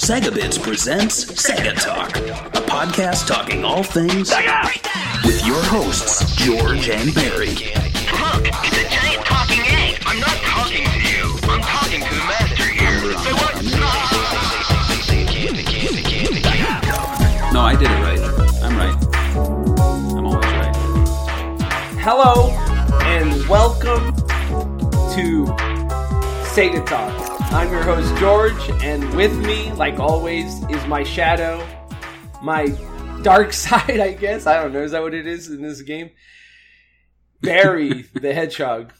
Sega Bits presents Sega Talk, a podcast talking all things Sega! with your hosts, George and Barry. Look, it's a giant talking egg. I'm not talking to you. I'm talking to the master here. Say what? No, I did it right. I'm right. I'm always right. Hello and welcome to Sega Talk. I'm your host George, and with me, like always, is my shadow, my dark side. I guess I don't know. Is that what it is in this game? Barry the Hedgehog.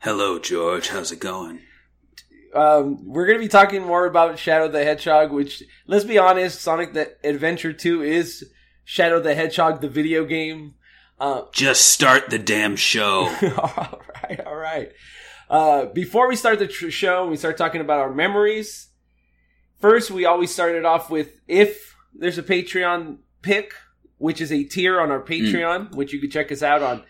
Hello, George. How's it going? Um, we're going to be talking more about Shadow the Hedgehog, which, let's be honest, Sonic the Adventure 2 is Shadow the Hedgehog, the video game. Uh, Just start the damn show. all right, all right. Uh, before we start the tr- show, we start talking about our memories. First, we always started off with if there's a Patreon pick, which is a tier on our Patreon, which you can check us out on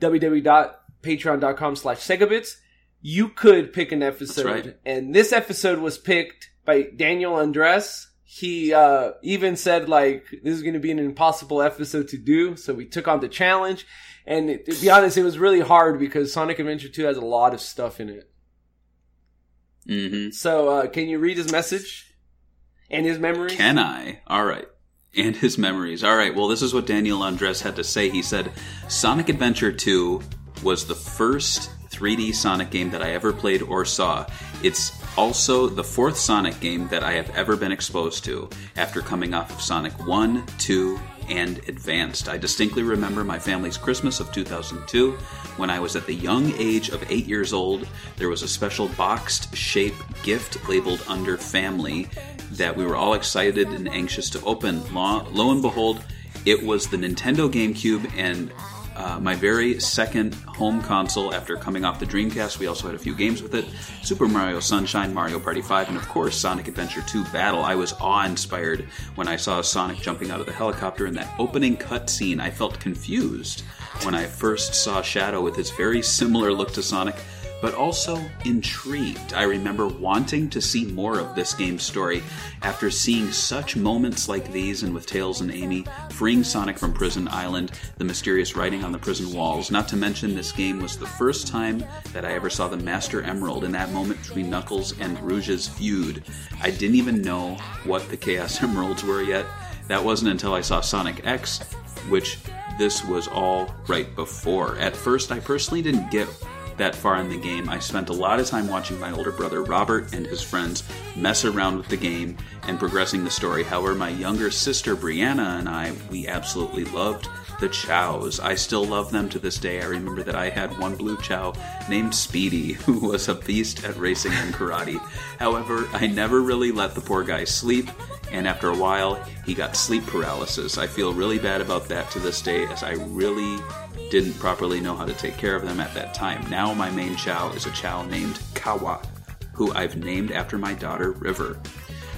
www.patreon.com slash segabits. You could pick an episode. right. And this episode was picked by Daniel Andres. He uh, even said, like, this is going to be an impossible episode to do. So we took on the challenge. And it- to be honest, it was really hard because Sonic Adventure 2 has a lot of stuff in it. hmm So, uh, can you read his message and his memories? Can I? All right. And his memories. All right. Well, this is what Daniel Andres had to say. He said, Sonic Adventure 2 was the first 3D Sonic game that I ever played or saw. It's also the fourth Sonic game that I have ever been exposed to after coming off of Sonic 1, 2, and Advanced. I distinctly remember my family's Christmas of 2002 when I was at the young age of 8 years old. There was a special boxed shape gift labeled under family that we were all excited and anxious to open. Lo, lo and behold, it was the Nintendo GameCube and uh, my very second home console after coming off the Dreamcast. We also had a few games with it Super Mario Sunshine, Mario Party 5, and of course Sonic Adventure 2 Battle. I was awe inspired when I saw Sonic jumping out of the helicopter in that opening cutscene. I felt confused when I first saw Shadow with his very similar look to Sonic but also intrigued. I remember wanting to see more of this game's story after seeing such moments like these and with Tails and Amy freeing Sonic from Prison Island, the mysterious writing on the prison walls. Not to mention, this game was the first time that I ever saw the Master Emerald in that moment between Knuckles and Rouge's feud. I didn't even know what the Chaos Emeralds were yet. That wasn't until I saw Sonic X, which this was all right before. At first, I personally didn't get that far in the game. I spent a lot of time watching my older brother Robert and his friends mess around with the game and progressing the story. However, my younger sister Brianna and I, we absolutely loved the Chows. I still love them to this day. I remember that I had one blue Chao named Speedy, who was a beast at racing and karate. However, I never really let the poor guy sleep, and after a while, he got sleep paralysis. I feel really bad about that to this day, as I really didn't properly know how to take care of them at that time. Now, my main Chao is a Chao named Kawa, who I've named after my daughter River.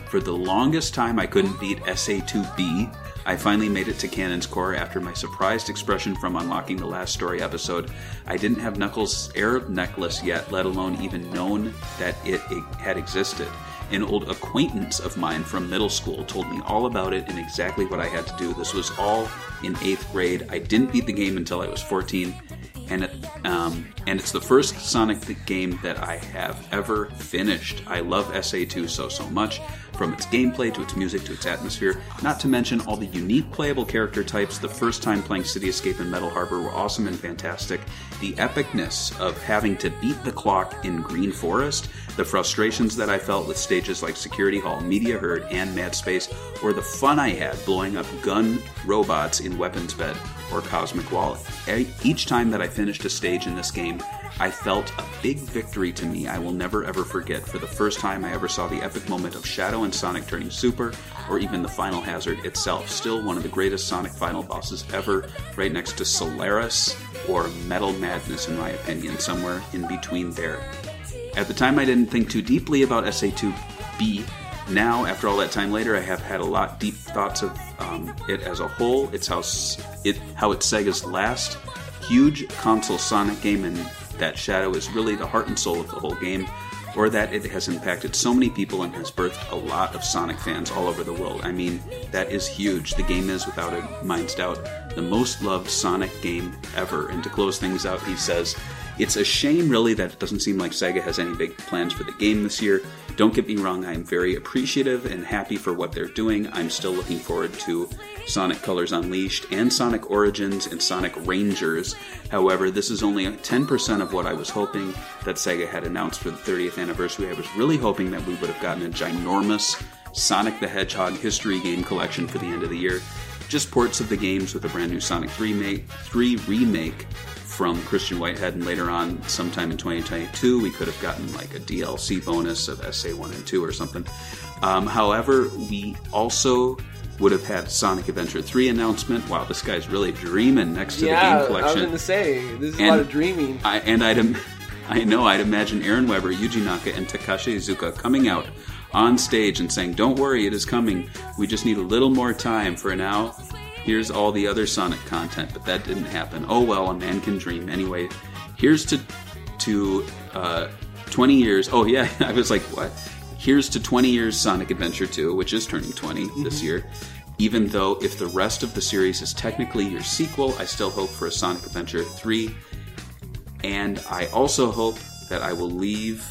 For the longest time, I couldn't beat SA2B. I finally made it to Cannon's Core after my surprised expression from unlocking the last story episode. I didn't have Knuckles' air necklace yet, let alone even known that it, it had existed. An old acquaintance of mine from middle school told me all about it and exactly what I had to do. This was all in eighth grade. I didn't beat the game until I was 14, and it, um, and it's the first Sonic game that I have ever finished. I love SA2 so so much, from its gameplay to its music to its atmosphere. Not to mention all the unique playable character types. The first time playing City Escape and Metal Harbor were awesome and fantastic. The epicness of having to beat the clock in Green Forest, the frustrations that I felt with stages like Security Hall, Meteor Herd, and Mad Space, or the fun I had blowing up gun robots in Weapons Bed or Cosmic Wall. Each time that I finished a stage in this game, I felt a big victory to me I will never ever forget. For the first time I ever saw the epic moment of Shadow and Sonic turning super, or even the final hazard itself. Still one of the greatest Sonic final bosses ever, right next to Solaris or Metal Madness, in my opinion, somewhere in between there. At the time, I didn't think too deeply about SA2B. Now, after all that time later, I have had a lot deep thoughts of um, it as a whole. It's how it how it's Sega's last huge console Sonic game, and that shadow is really the heart and soul of the whole game, or that it has impacted so many people and has birthed a lot of Sonic fans all over the world. I mean, that is huge. The game is, without a mind's doubt, the most loved Sonic game ever. And to close things out, he says, it's a shame, really, that it doesn't seem like Sega has any big plans for the game this year. Don't get me wrong, I'm very appreciative and happy for what they're doing. I'm still looking forward to Sonic Colors Unleashed and Sonic Origins and Sonic Rangers. However, this is only 10% of what I was hoping that Sega had announced for the 30th anniversary. I was really hoping that we would have gotten a ginormous Sonic the Hedgehog history game collection for the end of the year. Just ports of the games with a brand new Sonic 3, make, 3 remake from Christian Whitehead, and later on, sometime in 2022, we could have gotten like a DLC bonus of SA1 and 2 or something. Um, however, we also would have had Sonic Adventure 3 announcement. Wow, this guy's really dreaming next to yeah, the game collection. I was going to say this is a lot of dreaming. I, and I'd, im- I know I'd imagine Aaron Webber, Yuji Naka, and Takashi Iizuka coming out on stage and saying, "Don't worry, it is coming. We just need a little more time. For now, here's all the other Sonic content." But that didn't happen. Oh well, a man can dream. Anyway, here's to to uh, 20 years. Oh yeah, I was like, what? Here's to 20 years Sonic Adventure 2, which is turning 20 this year. Even though if the rest of the series is technically your sequel, I still hope for a Sonic Adventure 3 and I also hope that I will leave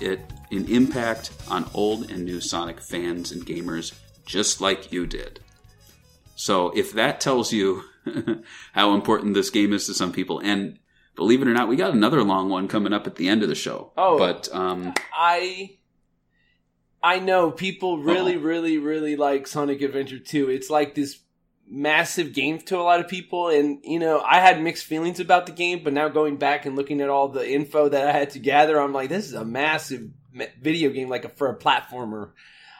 it an impact on old and new Sonic fans and gamers just like you did. So if that tells you how important this game is to some people, and believe it or not, we got another long one coming up at the end of the show. Oh. but um, I I know people really, Uh-oh. really, really like Sonic Adventure 2. It's like this massive game to a lot of people, and you know, I had mixed feelings about the game, but now going back and looking at all the info that I had to gather, I'm like, this is a massive video game, like a, for a platformer.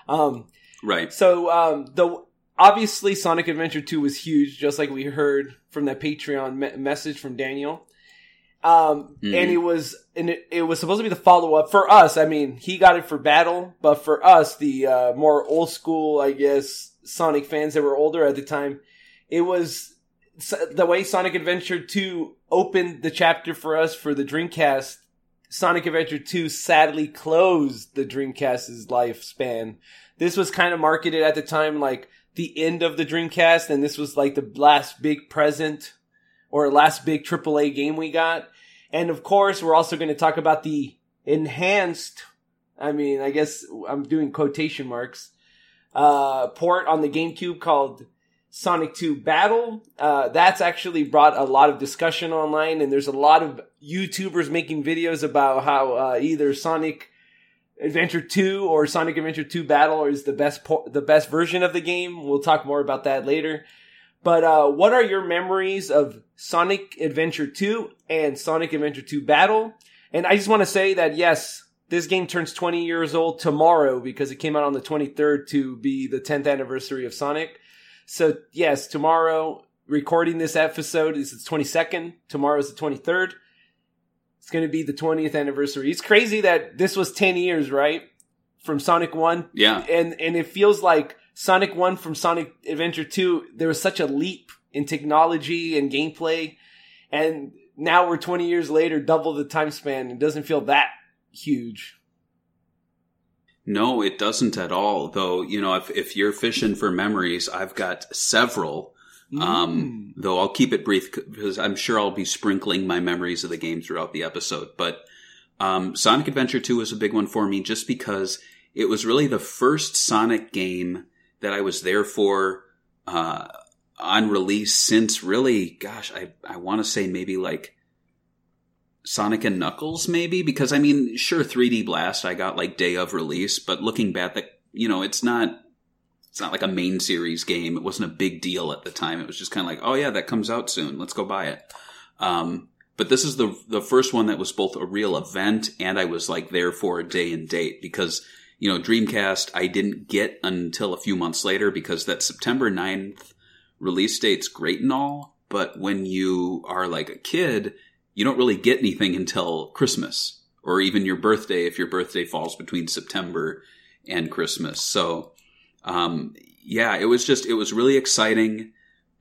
Um, right, so um, the obviously Sonic Adventure 2 was huge, just like we heard from that Patreon me- message from Daniel. Um, Mhm. and it was and it, it was supposed to be the follow up for us. I mean, he got it for Battle, but for us, the uh, more old school, I guess, Sonic fans that were older at the time, it was the way Sonic Adventure 2 opened the chapter for us for the Dreamcast. Sonic Adventure 2 sadly closed the Dreamcast's lifespan. This was kind of marketed at the time like the end of the Dreamcast, and this was like the last big present or last big AAA game we got. And of course, we're also going to talk about the enhanced, I mean, I guess I'm doing quotation marks, uh, port on the GameCube called Sonic 2 Battle. Uh, that's actually brought a lot of discussion online, and there's a lot of YouTubers making videos about how uh, either Sonic Adventure 2 or Sonic Adventure 2 Battle is the best po- the best version of the game. We'll talk more about that later. But uh, what are your memories of Sonic Adventure 2 and Sonic Adventure 2 Battle? And I just want to say that yes, this game turns 20 years old tomorrow because it came out on the 23rd to be the 10th anniversary of Sonic. So yes, tomorrow recording this episode is the 22nd. Tomorrow is the 23rd. It's going to be the 20th anniversary. It's crazy that this was 10 years, right? From Sonic 1 yeah, and and it feels like Sonic One from Sonic Adventure Two. There was such a leap in technology and gameplay, and now we're 20 years later, double the time span. It doesn't feel that huge. No, it doesn't at all. Though, you know, if, if you're fishing for memories, I've got several. Um, though I'll keep it brief because I'm sure I'll be sprinkling my memories of the game throughout the episode. But um, Sonic Adventure 2 was a big one for me just because it was really the first Sonic game that I was there for uh, on release since really, gosh, I, I want to say maybe like Sonic and Knuckles, maybe because I mean, sure, 3D Blast I got like day of release, but looking back, that you know, it's not it's not like a main series game. It wasn't a big deal at the time. It was just kind of like, oh yeah, that comes out soon. Let's go buy it. Um, but this is the the first one that was both a real event and I was like there for a day and date because you know Dreamcast I didn't get until a few months later because that September 9th release date's great and all, but when you are like a kid, you don't really get anything until Christmas or even your birthday if your birthday falls between September and Christmas. So, um, yeah, it was just, it was really exciting,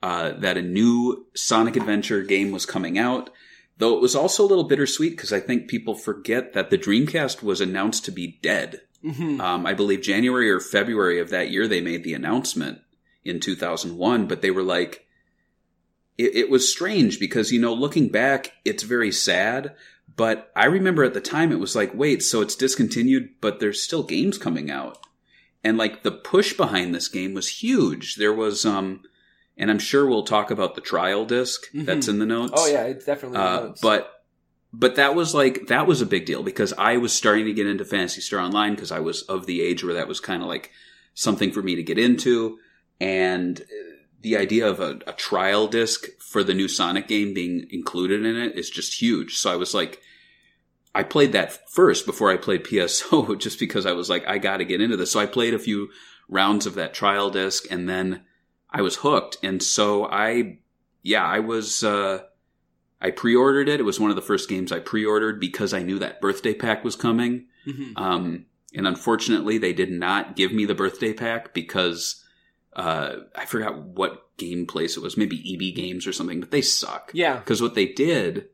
uh, that a new Sonic Adventure game was coming out. Though it was also a little bittersweet because I think people forget that the Dreamcast was announced to be dead. Mhm. Um, I believe January or February of that year they made the announcement in 2001, but they were like, it, it was strange because, you know, looking back, it's very sad. But I remember at the time it was like, wait, so it's discontinued, but there's still games coming out. And like the push behind this game was huge. There was, um, and I'm sure we'll talk about the trial disk that's in the notes. Oh yeah, it's definitely. Uh, notes. but but that was like that was a big deal because I was starting to get into Phantasy Star Online because I was of the age where that was kind of like something for me to get into, and uh, the idea of a, a trial disc for the new Sonic game being included in it is just huge. So I was like. I played that first before I played PSO just because I was like, I got to get into this. So I played a few rounds of that trial disc and then I was hooked. And so I, yeah, I was, uh, I pre-ordered it. It was one of the first games I pre-ordered because I knew that birthday pack was coming. Mhm. Um, and unfortunately, they did not give me the birthday pack because uh, I forgot what game place it was. Maybe EB Games or something, but they suck. yeah, Because what they did,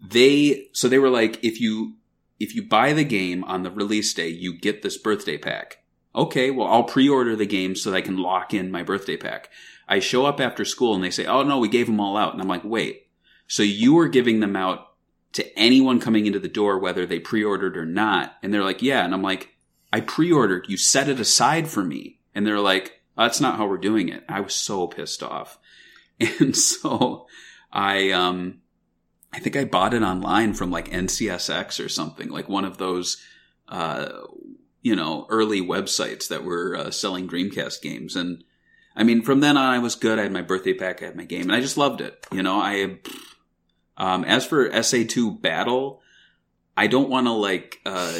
they so they were like, if you if you buy the game on the release day, you get this birthday pack. Okay, well, I'll pre-order the game so that I can lock in my birthday pack. I show up after school and they say, "Oh no, we gave them all out," and I'm like, "Wait, so you were giving them out to anyone coming into the door, whether they pre-ordered or not?" And they're like, "Yeah," and I'm like, "I pre-ordered. You set it aside for me," and they're like, "That's not how we're doing it." I was so pissed off, and so I um I think I bought it online from like NCSX or something, like one of those, uh, you know, early websites that were uh, selling Dreamcast games. And I mean, from then on, I was good. I had my birthday pack, I had my game, and I just loved it. You know, I, um, as for SA2 Battle, I don't want to like, uh,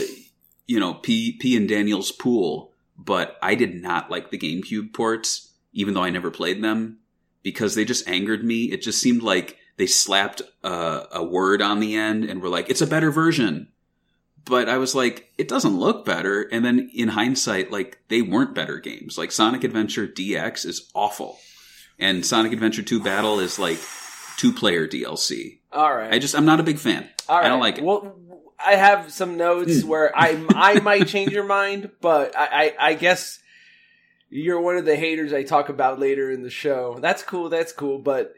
you know, P, P and Daniel's pool, but I did not like the GameCube ports, even though I never played them, because they just angered me. It just seemed like, they slapped a, a word on the end and were like, it's a better version. But I was like, it doesn't look better. And then in hindsight, like they weren't better games. Like Sonic Adventure DX is awful. And Sonic Adventure 2 Battle is like two player DLC. all right. I just, I'm not a big fan. All right. I don't like it. Hmm. Well, I have some notes where I I might change your mind, but I, I I guess you're one of the haters I talk about later in the show. That's cool. That's cool. But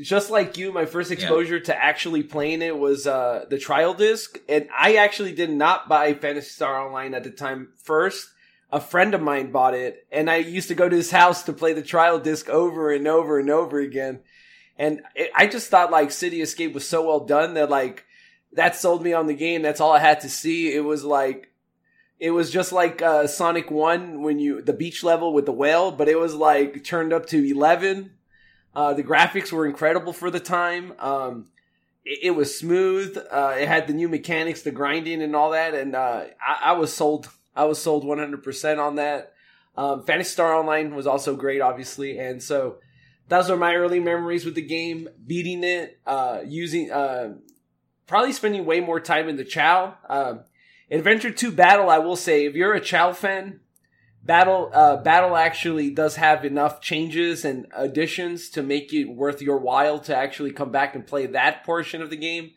just like you, my first exposure to actually playing it was uh, the trial disc, and I actually did not buy Phantasy Star Online at the time. First, a friend of mine bought it, and I used to go to his house to play the trial disc over and over and over again. And it, I just thought like City Escape was so well done that like that sold me on the game. That's all I had to see. It was like it was just like uh, Sonic One when you the beach level with the whale, but it was like turned up to eleven. Uh, the graphics were incredible for the time. Um, it, it was smooth. Uh, it had the new mechanics, the grinding and all that, and uh, I, I was sold. I was sold one hundred percent on that. Um, Phantasy Star Online was also great, obviously, and so those are my early memories with the game. Beating it, uh, using, uh, probably spending way more time in the Chao. Um, Adventure Two Battle, I will say, if you're a Chao fan, Battle uh, Battle actually does have enough changes and additions to make it worth your while to actually come back and play that portion of the game.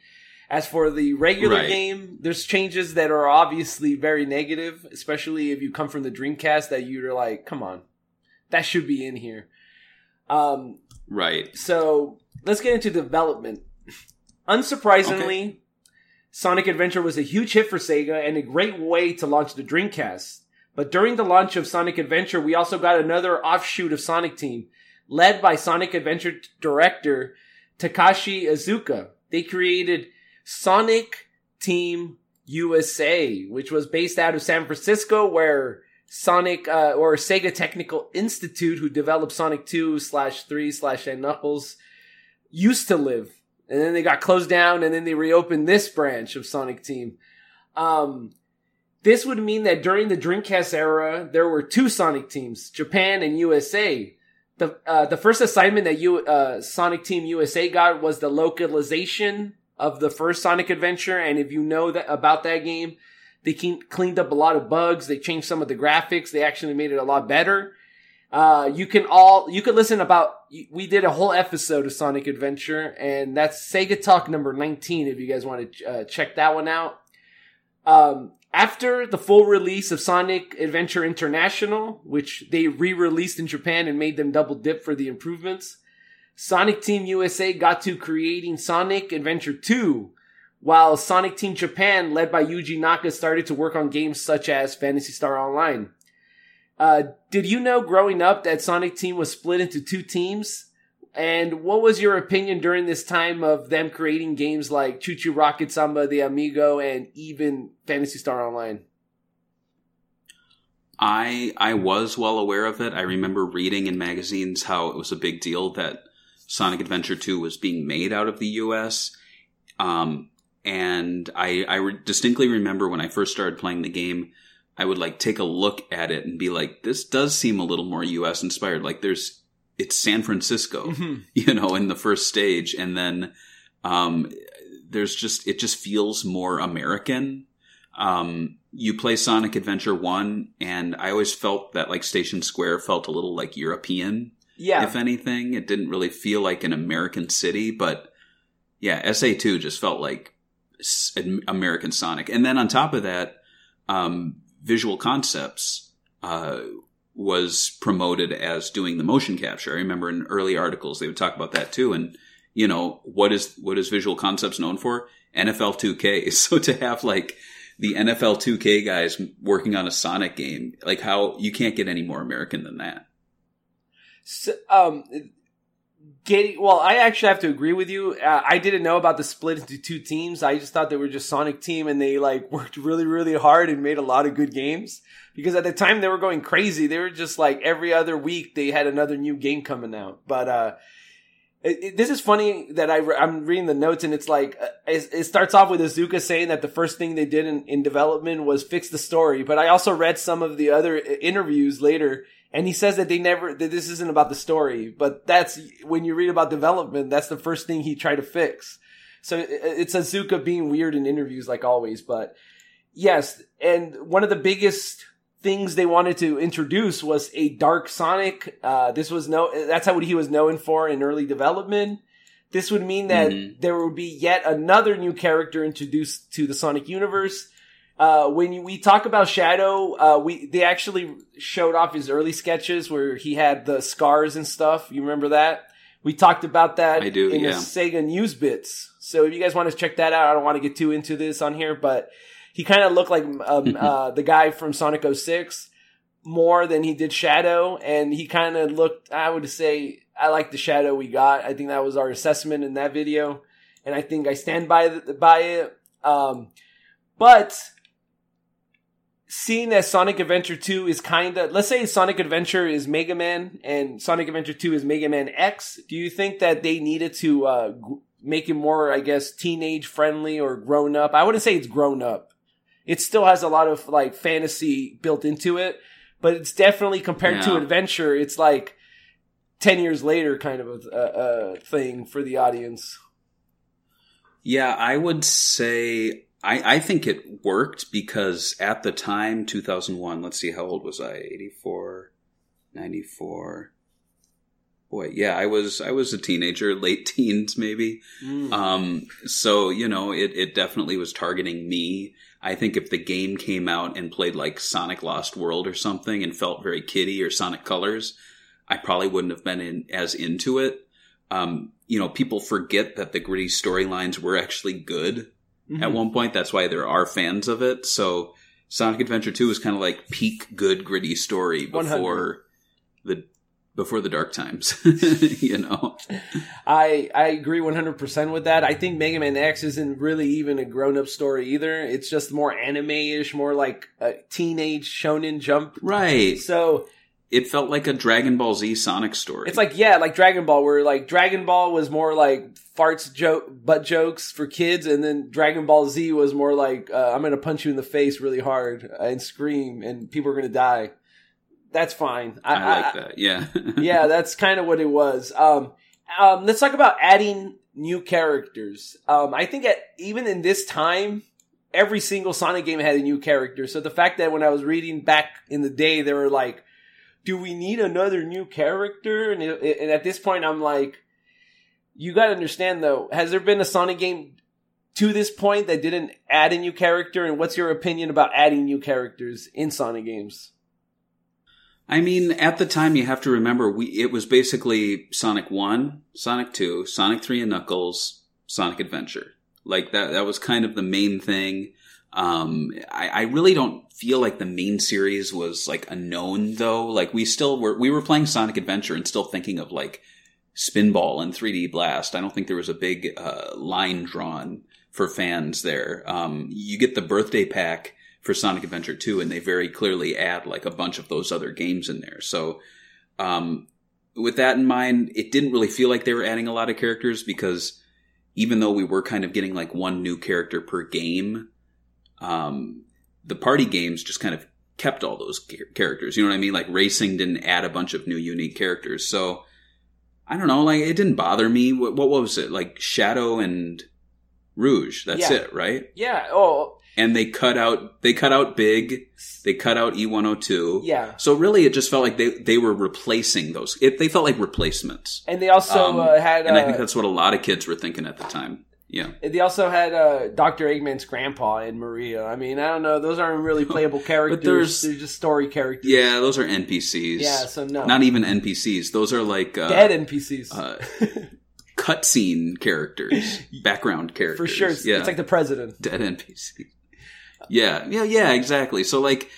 As for the regular Right. game, there's changes that are obviously very negative, especially if you come from the Dreamcast that you're like, come on, that should be in here. Um, Right. so let's get into development. Unsurprisingly, Sonic Adventure was a huge hit for Sega and a great way to launch the Dreamcast. But during the launch of Sonic Adventure, we also got another offshoot of Sonic Team, led by Sonic Adventure director Takashi Iizuka. They created Sonic Team USA, which was based out of San Francisco, where Sonic uh, or Sega Technical Institute, who developed Sonic 2 slash 3 slash and Knuckles, used to live. And then they got closed down, and then they reopened this branch of Sonic Team. Um, this would mean that during the Dreamcast era, there were two Sonic teams, Japan and USA. The uh, the first assignment that you uh, Sonic Team USA got was the localization of the first Sonic Adventure, and if you know that about that game, they clean, cleaned up a lot of bugs. They changed some of the graphics. They actually made it a lot better. Uh, you can all you could listen about. We did a whole episode of Sonic Adventure, and that's Sega Talk number nineteen. If you guys want to uh, check that one out. Um, after the full release of Sonic Adventure International, which they re-released in Japan and made them double dip for the improvements, Sonic Team USA got to creating Sonic Adventure 2, while Sonic Team Japan, led by Yuji Naka, started to work on games such as Phantasy Star Online. Uh, did you know growing up that Sonic Team was split into two teams? And what was your opinion during this time of them creating games like ChuChu Rocket Samba de Amigo, and even Phantasy Star Online? I I was well aware of it. I remember reading in magazines how it was a big deal that Sonic Adventure 2 was being made out of the US. Um, and I, I re- distinctly remember when I first started playing the game, I would like take a look at it and be like, this does seem a little more US inspired. Like there's, it's San Francisco, you know, in the first stage. And then, um, there's just, it just feels more American. Um, you play Sonic Adventure 1 and I always felt that like Station Square felt a little like European. Yeah. If anything, it didn't really feel like an American city, but yeah, SA2 just felt like American Sonic. And then on top of that, um, Visual Concepts uh, was promoted as doing the motion capture. I remember in early articles they would talk about that too. And you know what is what is Visual Concepts known for? NFL 2K. So to have like the NFL 2K guys working on a Sonic game, like how you can't get any more American than that. So, um, getting well, I actually have to agree with you. Uh, I didn't know about the split into two teams. I just thought they were just Sonic Team, and they like worked really, really hard and made a lot of good games. Because at the time they were going crazy. They were just like every other week they had another new game coming out. But uh, it, it, this is funny that I I'm reading the notes and it's like uh, it, it starts off with Iizuka saying that the first thing they did in, in development was fix the story. But I also read some of the other interviews later and he says that they never that this isn't about the story but that's when you read about development that's the first thing he tried to fix so it's Iizuka being weird in interviews like always but yes and one of the biggest things they wanted to introduce was a dark sonic uh, this was no that's how he was known for in early development this would mean that Mhm. there would be yet another new character introduced to the sonic universe uh, when we talk about Shadow, uh, we they actually showed off his early sketches where he had the scars and stuff. You remember that? We talked about that I do, in yeah. the Sega News Bits. So if you guys want to check that out, I don't want to get too into this on here, but he kind of looked like um, uh, the guy from Sonic 06 more than he did Shadow, and he kind of looked. I would say I like the Shadow we got. I think that was our assessment in that video, and I think I stand by th- by it. Um, but seeing that Sonic Adventure 2 is kind of, let's say Sonic Adventure is Mega Man and Sonic Adventure 2 is Mega Man X, do you think that they needed to uh, make it more, I guess, teenage friendly or grown up? I wouldn't say it's grown up. It still has a lot of like fantasy built into it, but it's definitely compared to Adventure, it's like 10 years later kind of a, a, a thing for the audience. Yeah, I would say I, I think it worked because at the time, 2001, let's see, how old was I? 84, 94. Boy, yeah, I was I was a teenager, late teens maybe. Mm. Um, so you know, it it definitely was targeting me. I think if the game came out and played like Sonic Lost World or something and felt very kiddie or Sonic Colors, I probably wouldn't have been in, as into it. Um, you know, people forget that the gritty storylines were actually good Mm-hmm. at one point. That's why there are fans of it. So Sonic Adventure 2 is kind of like peak good gritty story 100. before the before the dark times, you know. I I agree 100% with that. I think Mega Man X isn't really even a grown-up story either. It's just more anime-ish, more like a teenage shonen jump. Right. So, It felt like a Dragon Ball Z Sonic story. it's like yeah, like Dragon Ball where like Dragon Ball was more like farts joke butt jokes for kids and then Dragon Ball Z was more like uh, I'm going to punch you in the face really hard and scream and people are going to die. That's fine. I like that. Yeah. yeah, that's kind of what it was. Um, um, let's talk about adding new characters. Um, I think at, even in this time, every single Sonic game had a new character. So the fact that when I was reading back in the day, they were like, do we need another new character? And, it, and at this point, I'm like, you got to understand though, has there been a Sonic game to this point that didn't add a new character? And what's your opinion about adding new characters in Sonic games? I mean, at the time, you have to remember we it was basically Sonic One, Sonic Two, Sonic Three and Knuckles, Sonic Adventure. Like that. That was kind of the main thing. Um, I, I really don't feel like the main series was like a known though. Like we still were we were playing Sonic Adventure and still thinking of like Spinball and 3D Blast. I don't think there was a big uh, line drawn for fans there. Um, you get the birthday pack for Sonic Adventure 2, and they very clearly add like a bunch of those other games in there. So, um, with that in mind, it didn't really feel like they were adding a lot of characters because even though we were kind of getting like one new character per game, um, the party games just kind of kept all those characters. You know what I mean? Like racing didn't add a bunch of new unique characters. So I don't know. Like it didn't bother me. What, what was it? Like Shadow and Rouge. That's Yeah. it, right? Yeah. Oh, and they cut out they cut out big they cut out e102 yeah. so really it just felt like they they were replacing those it, they felt like replacements And they also Um, uh, had. and i uh, think that's what a lot of kids were thinking at the time yeah They also had uh, Dr. Eggman's grandpa and Maria. I mean, I don't know. Those aren't really playable characters. there's- They're just story characters. yeah those are npcs Yeah, so no. not even npcs those are like uh, Dead NPCs. uh, cutscene characters background characters For sure. It's, yeah it's like the president. dead npc yeah yeah yeah exactly. So like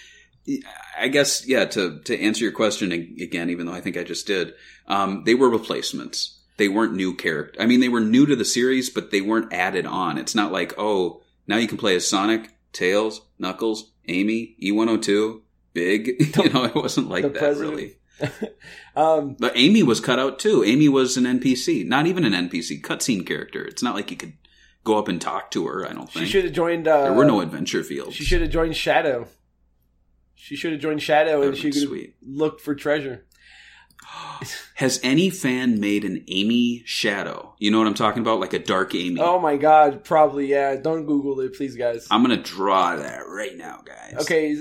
i guess yeah to to answer your question again even though i think i just did um they were replacements. They weren't new character i mean they were new to the series but they weren't added on. It's not like oh now you can play as sonic tails knuckles amy e102 big. You know it wasn't like that president. really. Um, but amy was cut out too. Amy was an npc not even an npc cutscene character. It's not like you could go up and talk to her i don't think she should have joined. Uh, there were no adventure fields She should have joined Shadow. She should have joined Shadow, and she could looked for treasure. Has any fan made an Amy Shadow? You know what I'm talking about? Like a dark Amy. Oh my god, probably yeah. Don't Google it, please, guys. I'm gonna draw that right now, guys. Okay,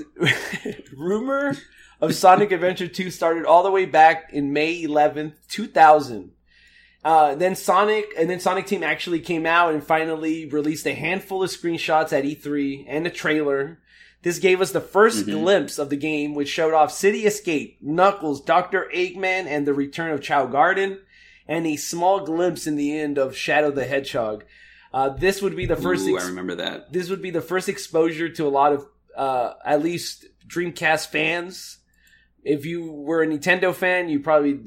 rumor of Sonic Adventure 2 started all the way back in May 11th, 2000. Uh, then Sonic and then Sonic Team actually came out and finally released a handful of screenshots at E3 and a trailer. This gave us the 1st Mhm. glimpse of the game, which showed off City Escape, Knuckles, Dr. Eggman, and the return of Chao Garden, and a small glimpse in the end of Shadow the Hedgehog. Uh, this would be the first. Ooh, ex- I remember that. this would be the first exposure to a lot of uh, at least Dreamcast fans. If you were a Nintendo fan, you probably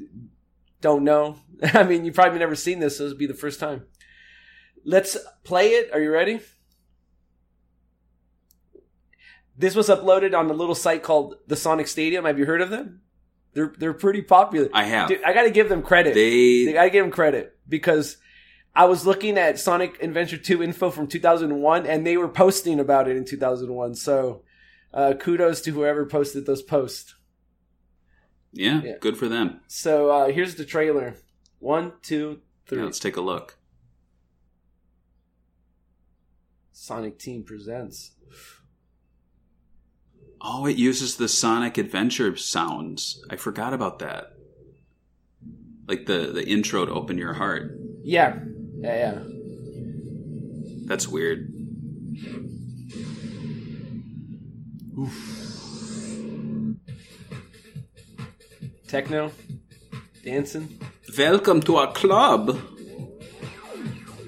don't know. I mean, you've probably never seen this, so this would be the first time. Let's play it. Are you ready? This was uploaded on a little site called the Sonic Stadium. Have you heard of them? They're they're pretty popular. I have. Dude, I got to give them credit. they I gotta give them credit because I was looking at Sonic Adventure 2 info from 2001 and they were posting about it in 2001. So uh, kudos to whoever posted those posts. Yeah, Yeah. good for them. So uh, here's the trailer. One, two, three. Yeah, let's take a look. Sonic Team presents. Oh, it uses the Sonic Adventure sounds. I forgot about that. Like the the intro to Open Your Heart. Yeah, yeah, yeah. That's weird. Techno, dancing, Welcome to our club.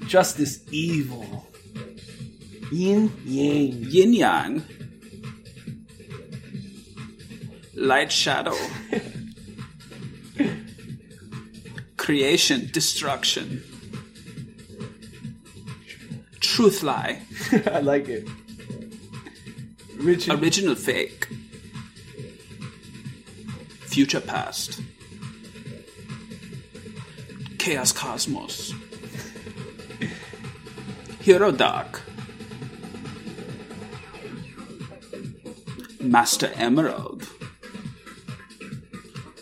justice, evil, yin yang. Yin Yang. Light Shadow. Creation, destruction. Truth lie. I like it. Original fake. Future past. Chaos Cosmos. Hero Dark. Master Emerald.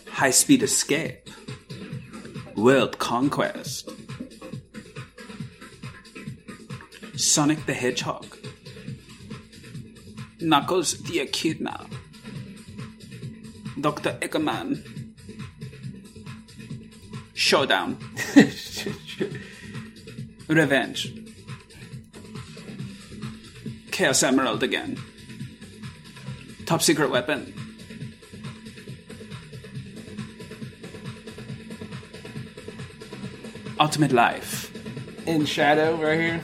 High Speed Escape. World Conquest. Sonic the Hedgehog. Knuckles the Echidna. Dr. Eggman. Showdown. Revenge. Chaos Emerald again. Top secret weapon. Ultimate life. in shadow right here.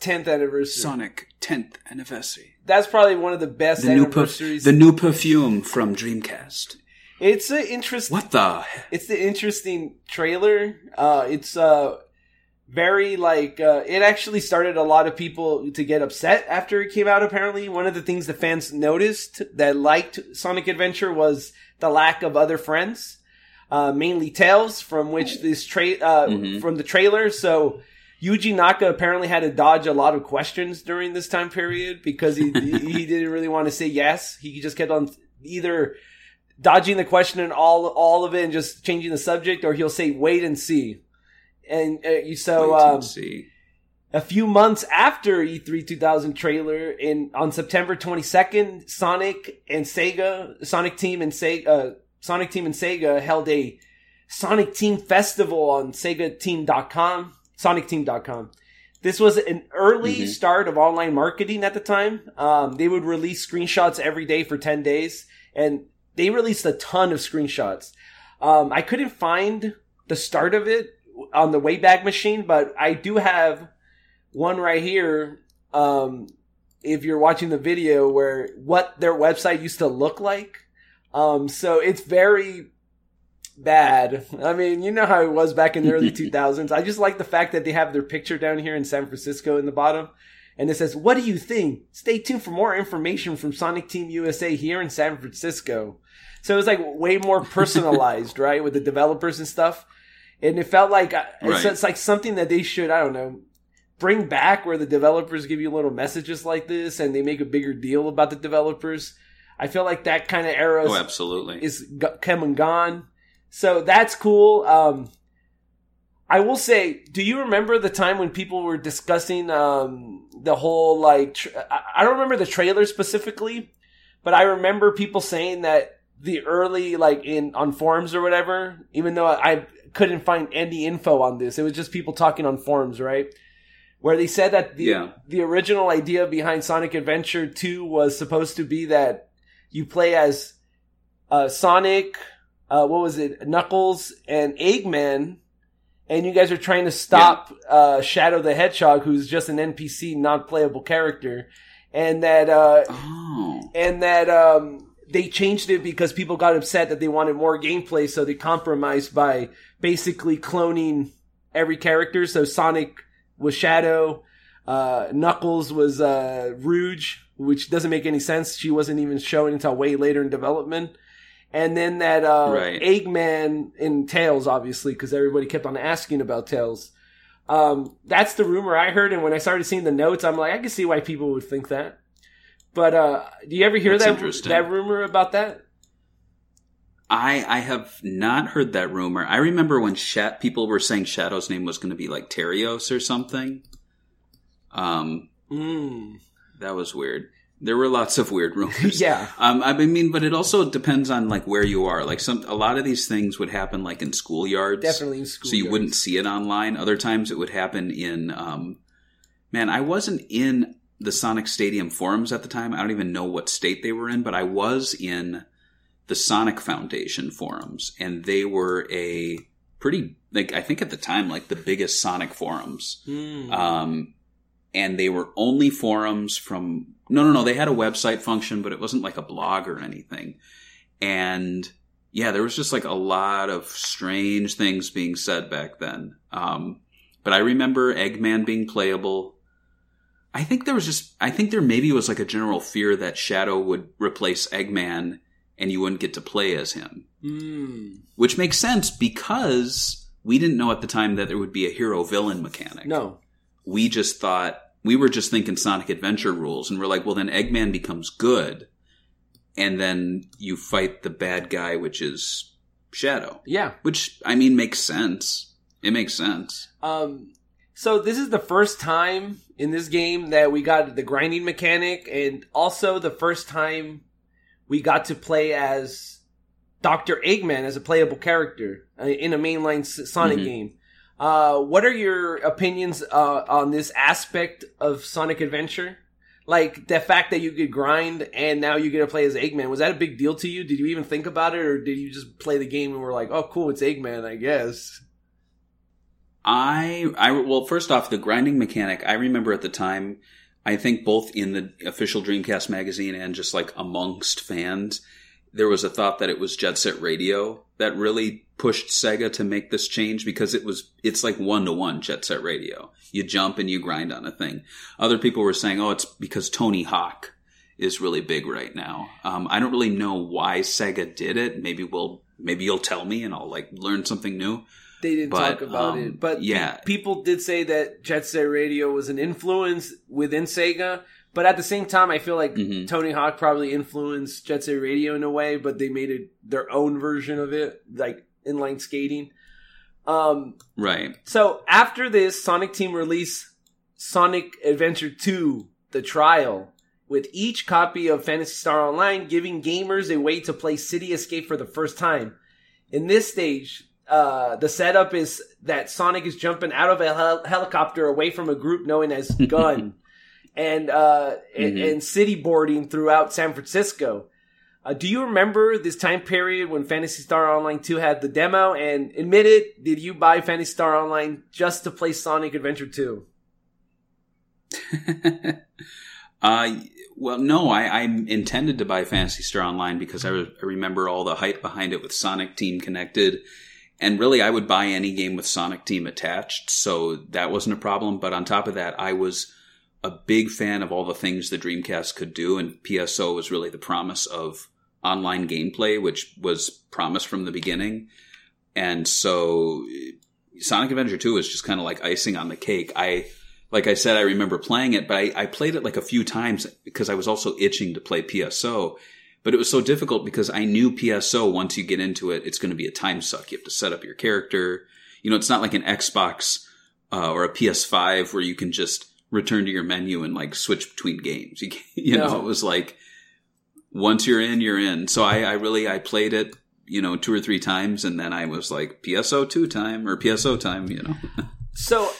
10th anniversary. Sonic 10th anniversary. That's probably one of the best The new, perf- the new perfume from Dreamcast. it's an interesting. What the? It's the interesting trailer. Uh, it's uh, very like uh, it actually started a lot of people to get upset after it came out. Apparently, one of the things the fans noticed that liked Sonic Adventure was the lack of other friends, uh, mainly Tails, from which this tra- uh, Mhm. from the trailer. So. Yuji Naka apparently had to dodge a lot of questions during this time period because he he didn't really want to say yes. He just kept on either dodging the question and all all of it and just changing the subject, or he'll say wait and see. And uh, you so and um, a few months after E E3 2000 trailer, in on September 22nd, Sonic and Sega, Sonic Team and Sega, uh, Sonic Team and Sega held a Sonic Team Festival on SegaTeam.com, SonicTeam.com. This was an early Mhm. start of online marketing at the time. Um, they would release screenshots every day for 10 days, and they released a ton of screenshots. Um, I couldn't find the start of it on the Wayback Machine, but I do have one right here. Um, if you're watching the video, where what their website used to look like. Um, so it's very bad. I mean, you know how it was back in the early 2000s. I just like the fact that they have their picture down here in San Francisco in the bottom. And it says, What do you think? Stay tuned for more information from Sonic Team USA here in San Francisco. So it was like way more personalized, right? With the developers and stuff. And it felt like uh, it's, it's like something that they should, I don't know, bring back where the developers give you little messages like this and they make a bigger deal about the developers. I feel like that kind of era Oh, absolutely. is g- come and gone. So that's cool. Um, I will say, do you remember the time when people were discussing um, the whole like? Tr- I don't remember the trailer specifically, but I remember people saying that the early like in on forums or whatever. Even though I couldn't find any info on this, it was just people talking on forums, right? Where they said that the Yeah. the original idea behind Sonic Adventure 2 was supposed to be that you play as uh, Sonic, uh, what was it, Knuckles and Eggman, and you guys are trying to stop uh, Shadow the Hedgehog, who's just an NPC, non-playable character, and that uh, oh. and that um, they changed it because people got upset that they wanted more gameplay, so they compromised by basically cloning every character. So Sonic was Shadow, uh, Knuckles was uh, Rouge, which doesn't make any sense. She wasn't even shown until way later in development. And then that uh, Right. Eggman in Tails, obviously, because everybody kept on asking about Tails. Um, that's the rumor I heard, and when I started seeing the notes, I'm like, I can see why people would think that. But uh, do you ever hear That's that that rumor about that? I I have not heard that rumor. I remember when Shat people were saying Shadow's name was going to be like Terios or something. Um, Mm. that was weird. There were lots of weird rumors. Yeah. Um, I mean, but it also depends on like where you are. Like some, a lot of these things would happen like in schoolyards. Definitely in school. So you wouldn't see it online. Other times it would happen in. Um, man, I wasn't in the Sonic Stadium forums at the time. I don't even know what state they were in, but I was in the Sonic Foundation forums, and they were a pretty like I think at the time like the biggest Sonic forums. Mm. Um, and they were only forums from no no no they had a website function but it wasn't like a blog or anything. And yeah there was just like a lot of strange things being said back then. Um, but i remember eggman being playable. I think there was just i think there maybe was like a general fear that shadow would replace eggman and you wouldn't get to play as him. Mm. which makes sense because we didn't know at the time that there would be a hero villain mechanic. No. we just thought we were just thinking Sonic Adventure rules, and we're like, well, then Eggman becomes good, and then you fight the bad guy, which is Shadow, Yeah. which I mean makes sense. It makes sense. Um. So this is the first time in this game that we got the grinding mechanic, and also the first time we got to play as Doctor Eggman as a playable character uh, in a mainline Sonic Mhm. game. Uh, what are your opinions uh, on this aspect of Sonic Adventure? Like the fact that you could grind and now you get to play as Eggman. Was that a big deal to you? Did you even think about it, or did you just play the game and were like, "Oh, cool, it's Eggman, I guess." I, I, well, first off, the grinding mechanic, I remember at the time, I think both in the official Dreamcast magazine and just like amongst fans, there was a thought that it was Jet Set Radio that really pushed Sega to make this change because it was, it's like one to one Jet Set Radio. You jump and you grind on a thing. Other people were saying, oh, it's because Tony Hawk is really big right now. Um, I don't really know why Sega did it. Maybe we'll, maybe you'll tell me and I'll like learn something new. They didn't But, talk about um, it, but yeah. people did say that Jet Set Radio was an influence within Sega. But at the same time, I feel like Mhm. Tony Hawk probably influenced Jet Set Radio in a way, but they made it their own version of it, like inline skating. Um, Right. so after this, Sonic Team released Sonic Adventure 2, The Trial, with each copy of Phantasy Star Online giving gamers a way to play City Escape for the first time. In this stage, uh, the setup is that Sonic is jumping out of a hel- helicopter away from a group known as Gun, and uh, and, Mhm. and city boarding throughout San Francisco. Uh, do you remember this time period when Phantasy Star Online 2 had the demo? And admit it, did you buy Phantasy Star Online just to play Sonic Adventure 2? uh, well, no, I, I intended to buy Phantasy Star Online because I, re- I remember all the hype behind it with Sonic Team connected. And really, I would buy any game with Sonic Team attached, so that wasn't a problem. But on top of that, I was a big fan of all the things the Dreamcast could do, and PSO was really the promise of online gameplay, which was promised from the beginning. And so, Sonic Adventure 2 was just kind of like icing on the cake. I like I said, I remember playing it, but I, I played it like a few times because I was also itching to play PSO. But it was so difficult because I knew PSO, once you get into it, it's going to be a time suck. You have to set up your character. You know, it's not like an Xbox uh, or a PS5 where you can just return to your menu and like switch between games. You, you know, it was like once you're in, you're in. So I, I really, I played it, you know, two or three times and then I was like PSO 2 time or PSO time, you know. So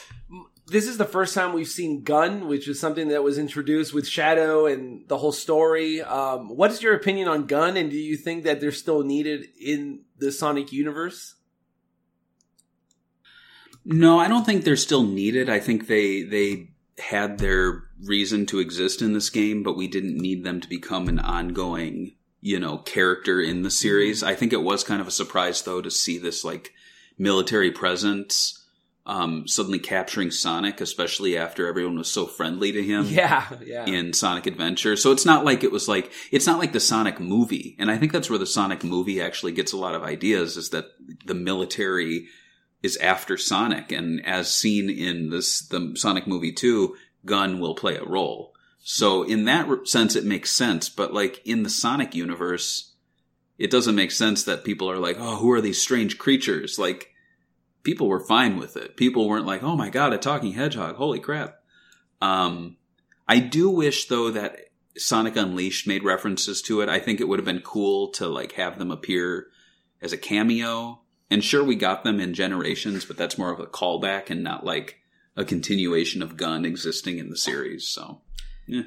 this is the first time we've seen Gun, which is something that was introduced with Shadow and the whole story. Um, what is your opinion on Gun, and do you think that they're still needed in the Sonic universe? No, I don't think they're still needed. I think they they had their reason to exist in this game, but we didn't need them to become an ongoing, you know, character in the series. I think it was kind of a surprise though to see this like military presence um, suddenly capturing Sonic, especially after everyone was so friendly to him Yeah, yeah. in Sonic Adventure. So it's not like it was like it's not like the Sonic movie. And I think that's where the Sonic movie actually gets a lot of ideas is that the military is after Sonic and as seen in this the Sonic movie 2, Gun will play a role. So in that sense it makes sense, but like in the Sonic universe it doesn't make sense that people are like, "Oh, who are these strange creatures?" Like people were fine with it. People weren't like, "Oh my god, a talking hedgehog. Holy crap." Um I do wish though that Sonic Unleashed made references to it. I think it would have been cool to like have them appear as a cameo. And sure we got them in Generations, but that's more of a callback and not like a continuation of Gun existing in the series. So, yeah.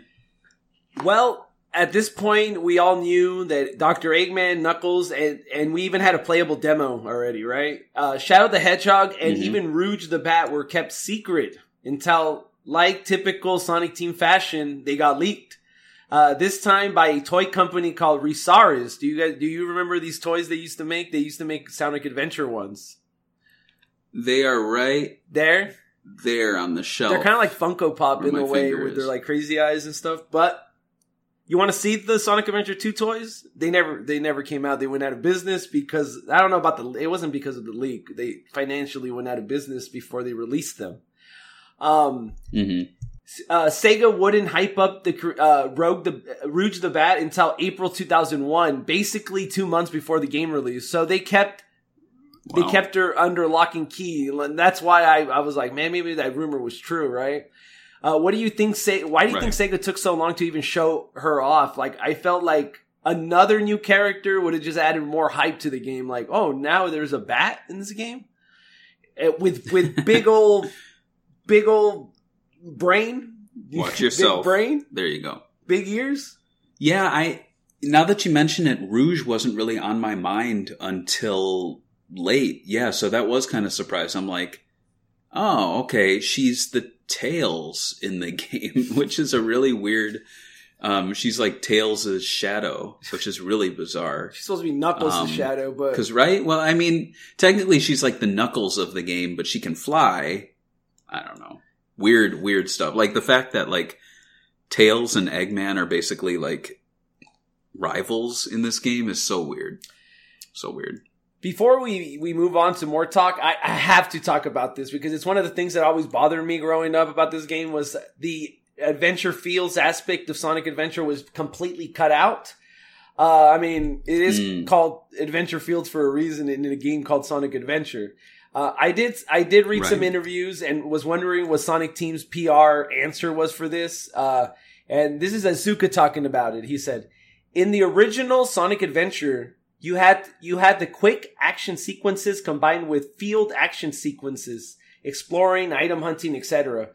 Well, at this point, we all knew that Dr. Eggman, Knuckles, and, and we even had a playable demo already, right? Uh, Shadow the Hedgehog and Mhm. even Rouge the Bat were kept secret until, like typical Sonic Team fashion, they got leaked. Uh, this time by a toy company called ReSaurus. Do you guys, do you remember these toys they used to make? They used to make Sonic Adventure ones. They are right There? there on the shelf. They're kind of like Funko Pop in a way, with their like crazy eyes and stuff. But you want to see the Sonic Adventure two toys? They never, they never came out. They went out of business because I don't know about the. It wasn't because of the leak. They financially went out of business before they released them. Um, hmm uh, Sega wouldn't hype up the uh, Rogue the Rouge the Bat until April 2001, basically two months before the game release. So they kept They kept her under lock and key. And that's why I, I was like, man, maybe that rumor was true, right? Uh, what do you think? Se- why do you think Sega took so long to even show her off? Like, I felt like another new character would have just added more hype to the game. Like, oh, now there's a bat in this game Uh, with with big old, big old brain. Watch Big yourself. brain, There you go. big ears. Yeah, I now that you mention it, Rouge wasn't really on my mind until late. Yeah, so that was kind of surprised. I'm like, oh, okay, she's the Tails in the game, which is a really weird. Um, she's like Tails' shadow, which is really bizarre. She's supposed to be Knuckles' Um, shadow, but Because right, well, I mean, technically she's like the Knuckles of the game, but she can fly. I don't know, weird, weird stuff. Like the fact that like Tails and Eggman are basically like rivals in this game is so weird, so weird. Before we, we move on to more talk, I, I have to talk about this because it's one of the things that always bothered me growing up about this game was the adventure fields aspect of Sonic Adventure was completely cut out. Uh, I mean, it is Mm. called Adventure Fields for a reason in a game called Sonic Adventure. Uh, I did I did read some interviews and was wondering what Sonic Team's PR answer was for this. Uh, and this is Iizuka talking about it. He said, "In the original Sonic Adventure, you had you had the quick action sequences combined with field action sequences, exploring, item hunting, etc.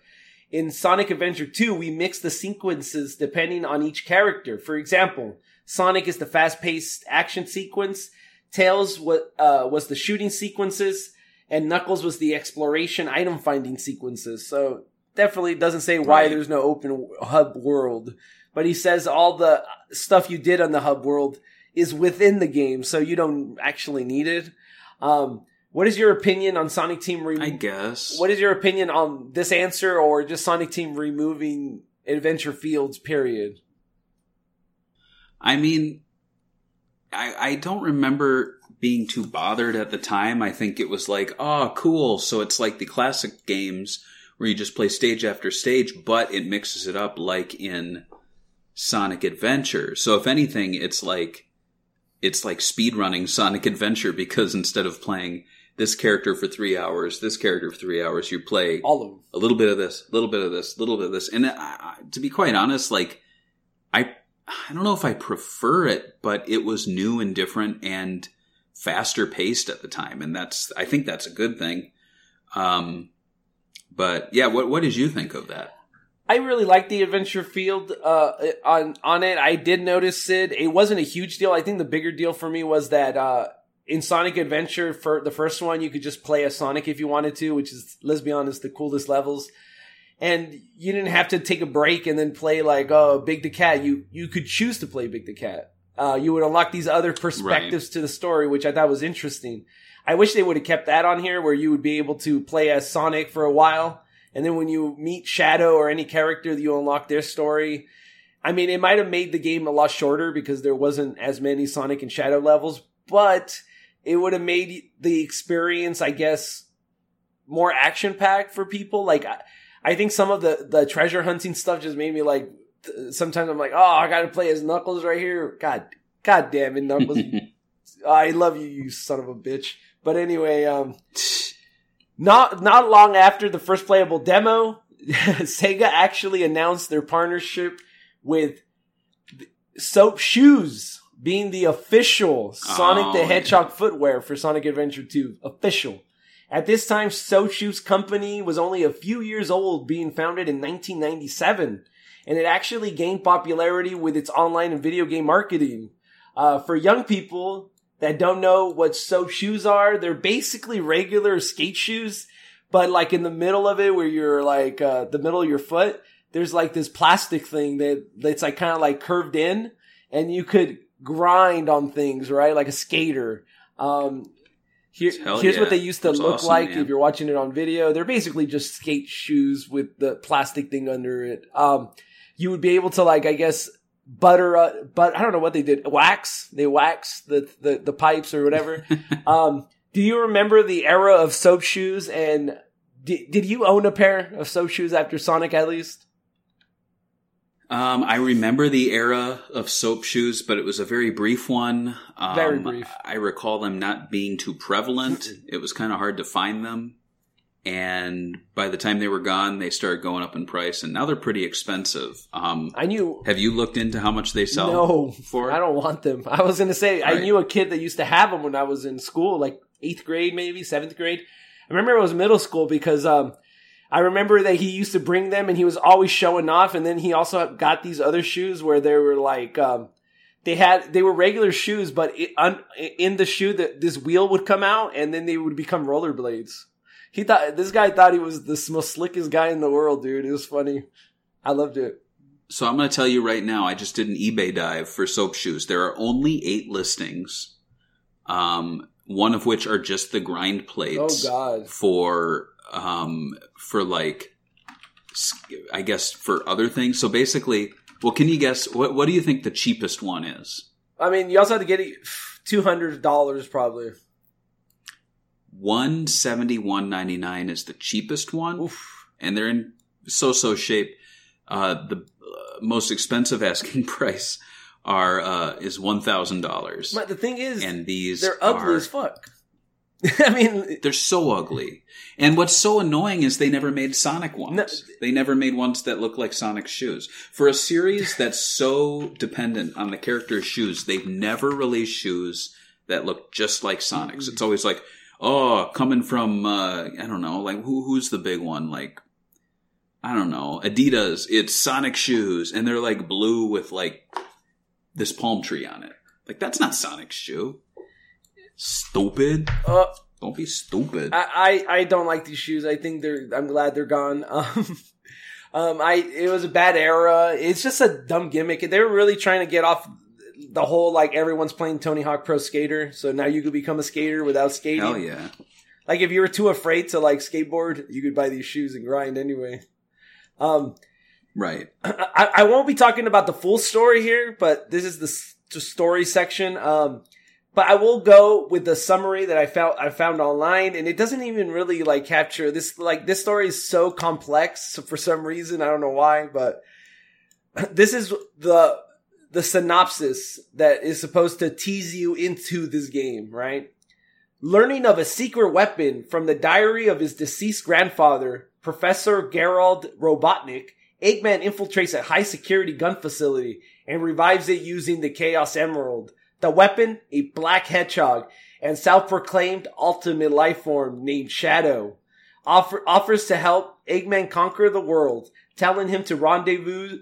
In Sonic Adventure 2, we mix the sequences depending on each character. For example, Sonic is the fast-paced action sequence, Tails wa- uh, was the shooting sequences, and Knuckles was the exploration item finding sequences. So definitely doesn't say why Right. there's no open hub world, but he says all the stuff you did on the hub world is within the game, so you don't actually need it. Um, what is your opinion on Sonic Team? Rem- I guess. what is your opinion on this answer, or just Sonic Team removing Adventure Fields? Period. I mean, I I don't remember being too bothered at the time. I think it was like, oh, cool. So it's like the classic games where you just play stage after stage, but it mixes it up like in Sonic Adventure. So if anything, it's like it's like speedrunning Sonic Adventure because instead of playing this character for three hours, this character for three hours, you play All of them. a little bit of this, a little bit of this, a little bit of this. And I, I, to be quite honest, like I, I don't know if I prefer it, but it was new and different and faster paced at the time, and that's I think that's a good thing. Um, but yeah, what what did you think of that? I really like the adventure field uh, on on it. I did notice it. It wasn't a huge deal. I think the bigger deal for me was that uh, in Sonic Adventure, for the first one, you could just play as Sonic if you wanted to, which is let's be honest, the coolest levels. And you didn't have to take a break and then play like oh Big the Cat. You you could choose to play Big the Cat. Uh, you would unlock these other perspectives to the story, which I thought was interesting. I wish they would have kept that on here, where you would be able to play as Sonic for a while and then when you meet Shadow or any character, you unlock their story. I mean, it might have made the game a lot shorter because there wasn't as many Sonic and Shadow levels, but it would have made the experience, I guess, more action packed for people. Like, I, I think some of the, the treasure hunting stuff just made me like, sometimes I'm like, oh, I gotta play as Knuckles right here. God, God damn it, Knuckles. I love you, you son of a bitch. But anyway, um, not not long after the first playable demo, Sega actually announced their partnership with Soap Shoes being the official Sonic Oh, the yeah. Hedgehog footwear for Sonic Adventure 2. Official. At this time, Soap Shoes Company was only a few years old, being founded in 1997, and it actually gained popularity with its online and video game marketing. Uh, for young people that don't know what soap shoes are, they're basically regular skate shoes, but like in the middle of it, where you're like uh, the middle of your foot, there's like this plastic thing that that's like kind of like curved in, and you could grind on things, right? Like a skater. Um, here, here's yeah. what they used to That's look awesome, like if you're watching it on video. They're basically just skate shoes with the plastic thing under it. Um, you would be able to like, I guess, butter, uh, but I don't know what they did. Wax. They wax the, the, the pipes or whatever. um, do you remember the era of soap shoes? And did, did you own a pair of soap shoes after Sonic at least? Um, I remember the era of soap shoes, but it was a very brief one. Um, Very brief. I recall them not being too prevalent. it was kind of hard to find them. And by the time they were gone, they started going up in price, and now they're pretty expensive. Um, I knew. have you looked into how much they sell? No, for? I don't want them. I was gonna say I knew a kid that used to have them when I was in school, like eighth grade, maybe seventh grade. I remember it was middle school because um, I remember that he used to bring them and he was always showing off. And then he also got these other shoes where they were like um, they had they were regular shoes, but it, un, in the shoe that this wheel would come out and then they would become rollerblades. He thought this guy thought he was the most slickest guy in the world, dude. It was funny. I loved it. So I'm going to tell you right now, I just did an eBay dive for soap shoes. There are only eight listings, um, one of which are just the grind plates. Oh God. for um, for like, I guess for other things. So basically, well, can you guess what? What do you think the cheapest one is? I mean, you also have to get it two hundred dollars probably. One seventy one ninety nine is the cheapest one, Oof. and they're in so so shape. Uh, the uh, most expensive asking price are uh, is one thousand dollars, But the thing is, and these they're ugly are- as fuck. I mean, They're so ugly. And what's so annoying is they never made Sonic ones. No. They never made ones that look like Sonic shoes. For a series that's so dependent on the character's shoes, they've never released shoes that look just like Sonic's. It's always like, oh, coming from uh, I don't know, like who who's the big one? Like I don't know, Adidas. It's Sonic shoes, and they're like blue with like this palm tree on it. Like that's not Sonic's shoe. Stupid. uh, Don't be stupid. I, I I don't like these shoes. I think they're. I'm glad they're gone. Um, um, I it was a bad era. It's just a dumb gimmick. They were really trying to get off the whole like everyone's playing Tony Hawk Pro Skater, so now you could become a skater without skating. Hell yeah. Like if you were too afraid to like skateboard, you could buy these shoes and grind anyway. Um, Right. I, I won't be talking about the full story here, but this is the s- the story section. Um, but I will go with the summary that I found I found online, and it doesn't even really like capture this. Like this story is so complex for some reason. I don't know why, but this is the the synopsis that is supposed to tease you into this game, right? Learning of a secret weapon from the diary of his deceased grandfather, Professor Gerald Robotnik, Eggman infiltrates a high security gun facility and revives it using the Chaos Emerald. The weapon, a black hedgehog, and self-proclaimed ultimate life form named Shadow, offer, offers to help Eggman conquer the world, telling him to rendezvous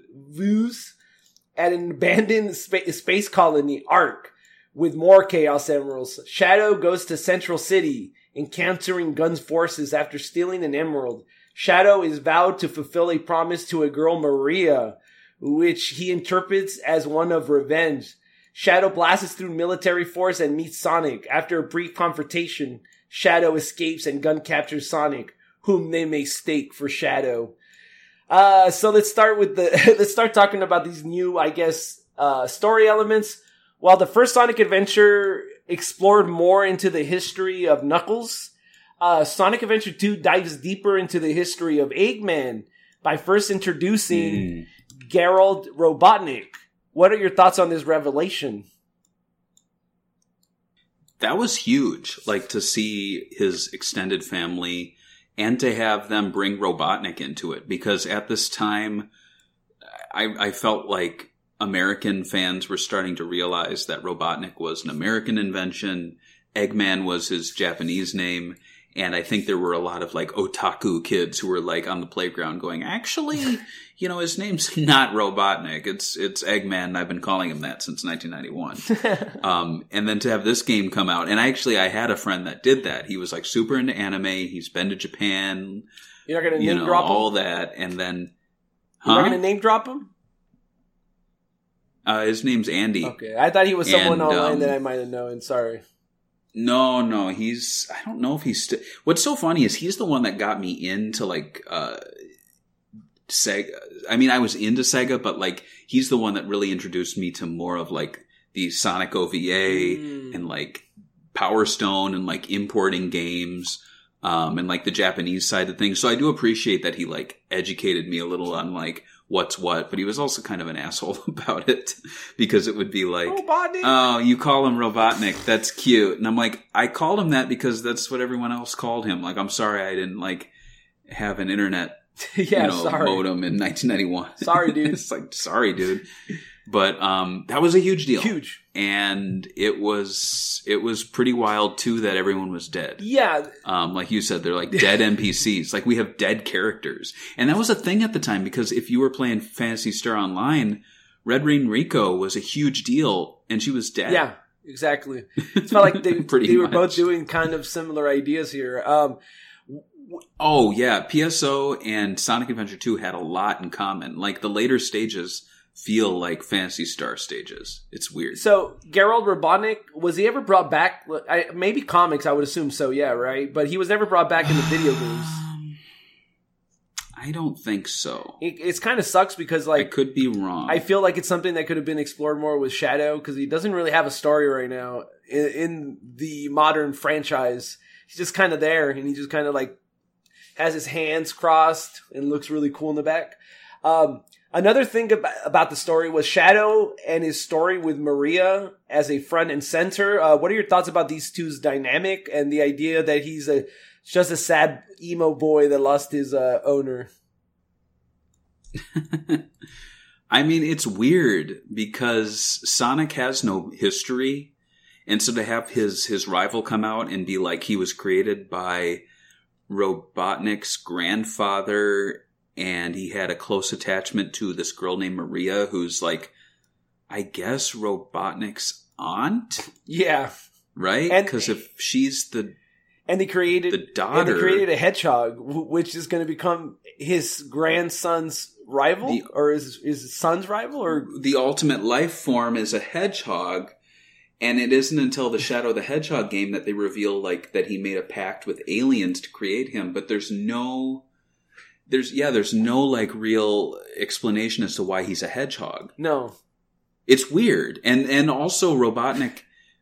at an abandoned spa- space colony, Ark, with more Chaos Emeralds. Shadow goes to Central City, encountering Gun's forces after stealing an emerald. Shadow is vowed to fulfill a promise to a girl, Maria, which he interprets as one of revenge. Shadow blasts through military force and meets Sonic. After a brief confrontation, Shadow escapes and Gun captures Sonic, whom they may stake for Shadow. Uh, so let's start with the, let's start talking about these new, I guess, uh, story elements. While the first Sonic Adventure explored more into the history of Knuckles, uh, Sonic Adventure 2 dives deeper into the history of Eggman by first introducing Mm. Gerald Robotnik. What are your thoughts on this revelation? That was huge. Like to see his extended family and to have them bring Robotnik into it because at this time, I, I felt like American fans were starting to realize that Robotnik was an American invention. Eggman was his Japanese name. And I think there were a lot of like otaku kids who were like on the playground going, actually, you know, his name's not Robotnik. It's, it's Eggman. And I've been calling him that since 1991. um, and then to have this game come out. And actually, I had a friend that did that. He was like super into anime. He's been to Japan, You're not gonna you name know, drop him. all that. And then, You're not gonna name drop him. Uh, his name's Andy. Okay, I thought he was someone And, online um, that I might have known. Sorry. No, no, he's. I don't know if he's. St- What's so funny is he's the one that got me into like uh Sega. I mean, I was into Sega, but like he's the one that really introduced me to more of like the Sonic OVA Mm. and like Power Stone and like importing games. Um, and like the Japanese side of things. So I do appreciate that he like educated me a little on like what's what, but he was also kind of an asshole about it because it would be like, Robotnik. oh, you call him Robotnik. That's cute. And I'm like, I called him that because that's what everyone else called him. Like, I'm sorry I didn't like have an internet yeah, you know, sorry. modem in 1991. Sorry, dude. it's like, sorry, dude. But um, that was a huge deal, Huge. and it was it was pretty wild too that everyone was dead. Yeah, Um, like you said, they're like dead NPCs. Like we have dead characters, and that was a thing at the time because if you were playing Phantasy Star Online, Red Ring Rico was a huge deal, and she was dead. yeah, exactly. It's felt like they, Pretty they were much. both doing kind of similar ideas here. Um, Oh yeah, PSO and Sonic Adventure 2 had a lot in common. Like the later stages feel like Phantasy Star stages. It's weird. so Gerald Robotnik was he ever brought back? I, maybe comics, I would assume so. Yeah, right. But he was never brought back in the video games. Um, I don't think so. It, it's kind of sucks because like I could be wrong. I feel like it's something that could have been explored more with Shadow because he doesn't really have a story right now in, in the modern franchise. He's just kind of there and he just kind of like has his hands crossed and looks really cool in the back. Um, another thing about, the story was Shadow and his story with Maria as a front and center. Uh, what are your thoughts about these two's dynamic and the idea that he's a just a sad emo boy that lost his uh, owner? I mean, it's weird because Sonic has no history, and so to have his his rival come out and be like he was created by Robotnik's grandfather, and he had a close attachment to this girl named Maria, who's like, I guess Robotnik's aunt, Yeah. right? Because if she's the And they created The And they daughter- created a hedgehog, which is going to become his grandson's rival, The- or is is his son's rival, or the ultimate life form is a hedgehog and it isn't until the shadow the hedgehog game that they reveal like that he made a pact with aliens to create him but there's no there's yeah there's no like real explanation as to why he's a hedgehog no? it's weird and and also robotnik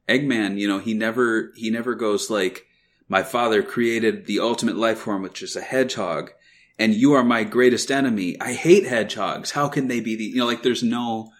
eggman you know he never he never goes like my father created the ultimate life form which is a hedgehog and you are my greatest enemy i hate hedgehogs how can they be the you know like there's no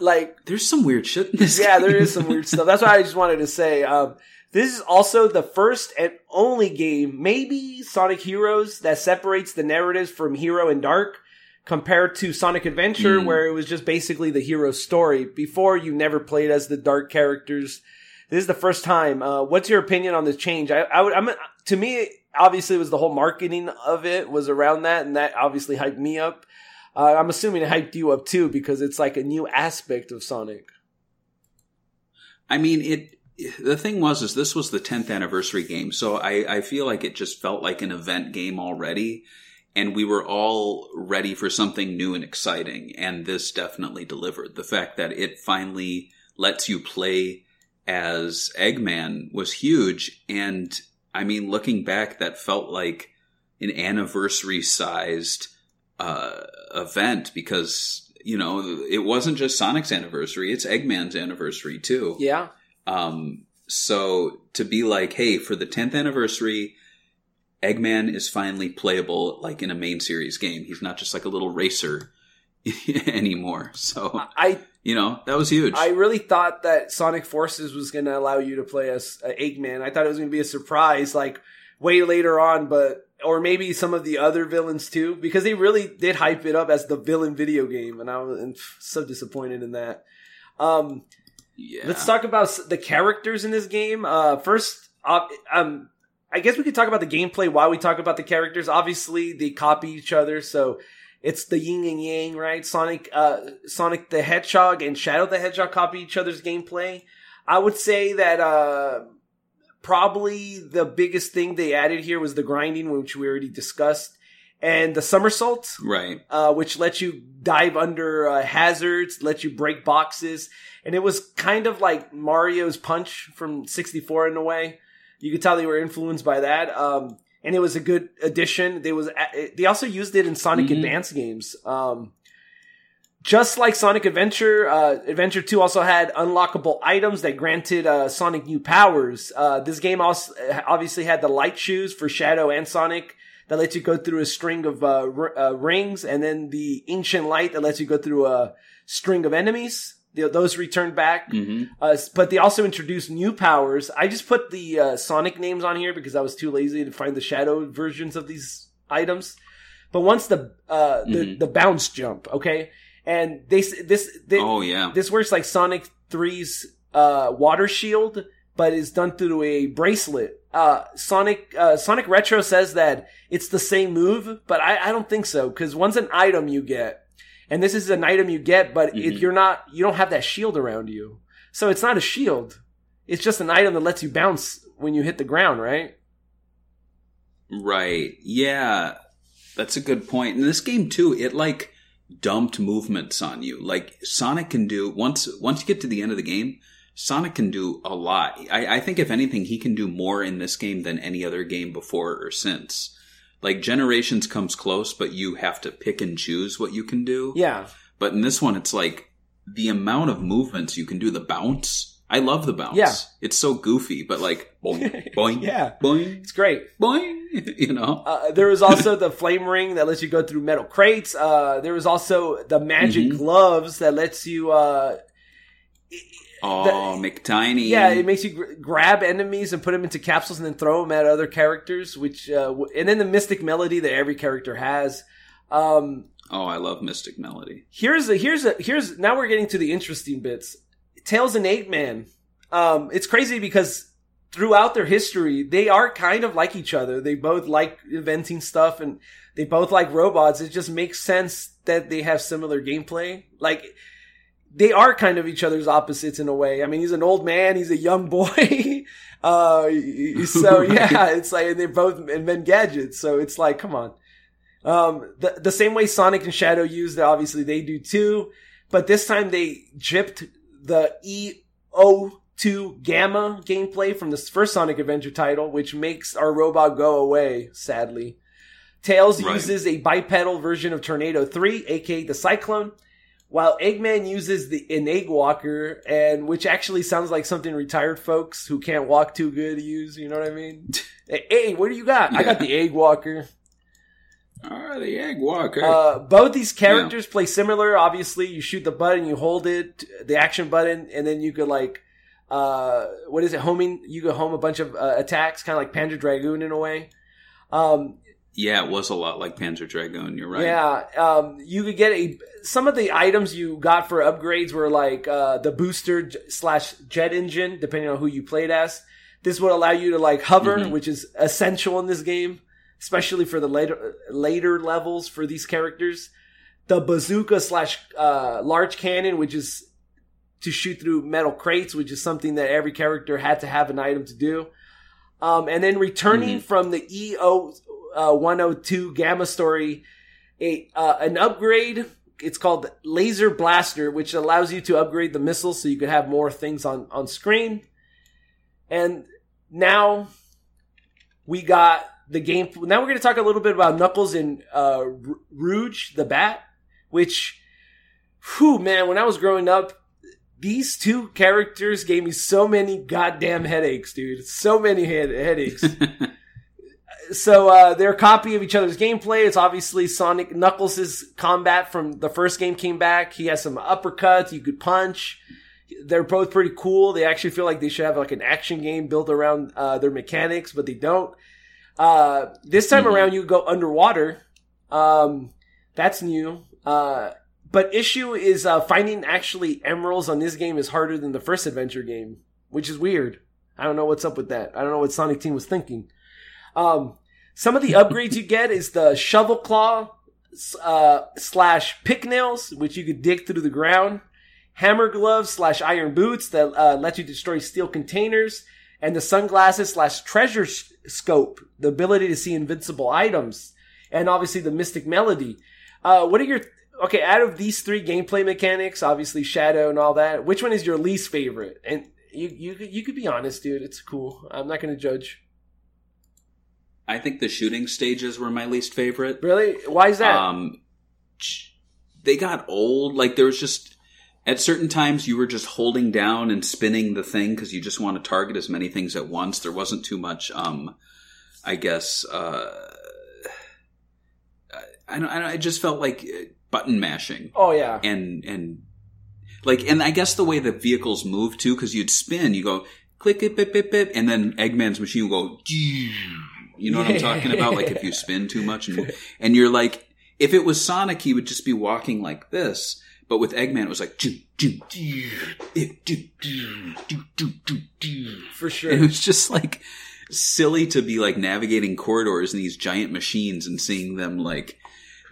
Like, there's some weird shit in this. yeah, game. there is some weird stuff. That's why I just wanted to say. Um, this is also the first and only game, maybe Sonic Heroes, that separates the narratives from Hero and Dark compared to Sonic Adventure, Mm. where it was just basically the hero story. Before, you never played as the Dark characters. This is the first time. Uh, what's your opinion on this change? I, I would, I'm, to me, obviously, it was the whole marketing of it was around that, and that obviously hyped me up. Uh, I'm assuming it hyped you up too because it's like a new aspect of Sonic. I mean, it. The thing was, is this was the 10th anniversary game, so I, I feel like it just felt like an event game already, and we were all ready for something new and exciting, and this definitely delivered. The fact that it finally lets you play as Eggman was huge, and I mean, looking back, that felt like an anniversary sized uh, event because you know it wasn't just Sonic's anniversary; it's Eggman's anniversary too. Yeah. Um, so to be like, hey, for the 10th anniversary, Eggman is finally playable like in a main series game. He's not just like a little racer anymore. So, I you know, that was huge. I really thought that Sonic Forces was going to allow you to play as uh, Eggman. I thought it was going to be a surprise, like way later on, but or maybe some of the other villains too, because they really did hype it up as the villain video game, and I was so disappointed in that. Um, yeah. Let's talk about the characters in this game. Uh, first, uh, um, I guess we could talk about the gameplay while we talk about the characters. Obviously, they copy each other, so it's the yin and yang, right? Sonic, uh, Sonic the Hedgehog and Shadow the Hedgehog copy each other's gameplay. I would say that uh, probably the biggest thing they added here was the grinding, which we already discussed, and the somersault Right. uh, which lets you dive under uh, hazards, lets you break boxes, and it was kind of like Mario's Punch from '64 in a way. You could tell they were influenced by that, um, and it was a good addition. They was they also used it in Sonic Mhm. Advance games. Um, just like Sonic Adventure, uh, Adventure 2 also had unlockable items that granted uh, Sonic new powers. Uh, this game also obviously had the light shoes for Shadow and Sonic that lets you go through a string of uh, r- uh, rings, and then the ancient light that lets you go through a string of enemies. The- Those return back, hmm uh, but they also introduce new powers. I just put the uh, Sonic names on here because I was too lazy to find the Shadow versions of these items. But once the uh, the, Mhm. the bounce jump, okay, and they this they, Oh yeah. this works like Sonic 3's uh, water shield, but is done through a bracelet. Uh, Sonic uh, Sonic Retro says that it's the same move, but I, I don't think so because one's an item you get, and this is an item you get, but if Mhm. you're not, you don't have that shield around you, so it's not a shield. It's just an item that lets you bounce when you hit the ground, right? Right. Yeah. That's a good point. In this game too, it like dumped movements on you. Like Sonic can do once once you get to the end of the game, Sonic can do a lot. I, I think if anything, he can do more in this game than any other game before or since. Like Generations comes close, but you have to pick and choose what you can do. Yeah, But in this one, it's like the amount of movements you can do. The bounce. I love the bounce. Yeah. It's so goofy, but like boing, boing, Yeah. boing, it's great. boing. You know. Uh, there was also the flame ring that lets you go through metal crates. Uh, there was also the magic Mhm. gloves that lets you. Uh, Oh, McTiny. yeah, it makes you gr- grab enemies and put them into capsules and then throw them at other characters. Which uh, w- and then the mystic melody that every character has. Um, oh, I love Mystic Melody. here's a here's a here's now we're getting to the interesting bits. Tails and Eggman. Um, it's crazy because throughout their history, they are kind of like each other. They both like inventing stuff and they both like robots. It just makes sense that they have similar gameplay. Like they are kind of each other's opposites in a way. I mean, he's an old man, he's a young boy. uh, so yeah, it's like, and they both invent gadgets. So it's like, come on. Um, the, the same way Sonic and Shadow used it, obviously they do too. But this time they gypped the EO2 Gamma gameplay from the first Sonic Adventure title, which makes our robot go away, sadly. Tails Right. uses a bipedal version of Tornado 3, aka the Cyclone, while Eggman uses the an egg walker, and which actually sounds like something retired folks who can't walk too good use. You know what I mean? hey, what do you got? I got the egg walker. Ah, the Egg Walker. Uh, both these characters play similar. Obviously, you shoot the button, you hold it, the action button, and then you could like, uh, what is it? Homing. You could home a bunch of uh, attacks, kind of like Panzer Dragoon in a way. Um, yeah, it was a lot like Panzer Dragoon. You're right. Yeah, um, you could get a some of the items you got for upgrades were like uh, the booster j- slash jet engine, depending on who you played as. This would allow you to like hover, Mhm. which is essential in this game, especially for the later later levels for these characters. The bazooka slash uh, large cannon, which is to shoot through metal crates, which is something that every character had to have an item to do. Um, and then returning Mhm. from the EO uh, 102 Gamma story, a uh, an upgrade. It's called Laser Blaster, which allows you to upgrade the missiles so you can have more things on on screen. And now we got the game. Now we're going to talk a little bit about Knuckles and uh, Rouge the Bat, which, whew, man, when I was growing up, these two characters gave me so many goddamn headaches, dude. So many head- headaches. so uh, they're a copy of each other's gameplay. It's obviously Sonic Knuckles' combat from the first game came back. He has some uppercuts. You could punch. They're both pretty cool. They actually feel like they should have like an action game built around uh, their mechanics, but they don't. Uh, this time Mhm. around, you go underwater. Um, that's new. Uh, but issue is uh, finding actually emeralds on this game is harder than the first adventure game, which is weird. I don't know what's up with that. I don't know what Sonic Team was thinking. Um, some of the upgrades you get is the shovel claw uh, slash pick nails, which you could dig through the ground. Hammer gloves slash iron boots that uh, let you destroy steel containers, and the sunglasses slash treasure s- scope, the ability to see invincible items, and obviously the mystic melody. Uh, what are your okay? Out of these three gameplay mechanics, obviously Shadow and all that, which one is your least favorite? And you you you could be honest, dude. It's cool. I'm not to judge. I think the shooting stages were my least favorite. Really? Why is that? Um, they got old. Like there was just at certain times you were just holding down and spinning the thing because you just want to target as many things at once. There wasn't too much. Um, I guess uh, I don't, I don't. I just felt like uh, button mashing Oh yeah. and and like and I guess the way the vehicles move too, because you'd spin, you go click it, bip, bip, bip, and then Eggman's machine will go. You know what I'm talking about? Like if you spin too much, and and you're like, if it was Sonic, he would just be walking like this. But with Eggman, it was like, "Doo, doo, doo, doo, doo, doo, doo, doo, doo, doo." For sure. And it was just like silly to be like navigating corridors in these giant machines and seeing them like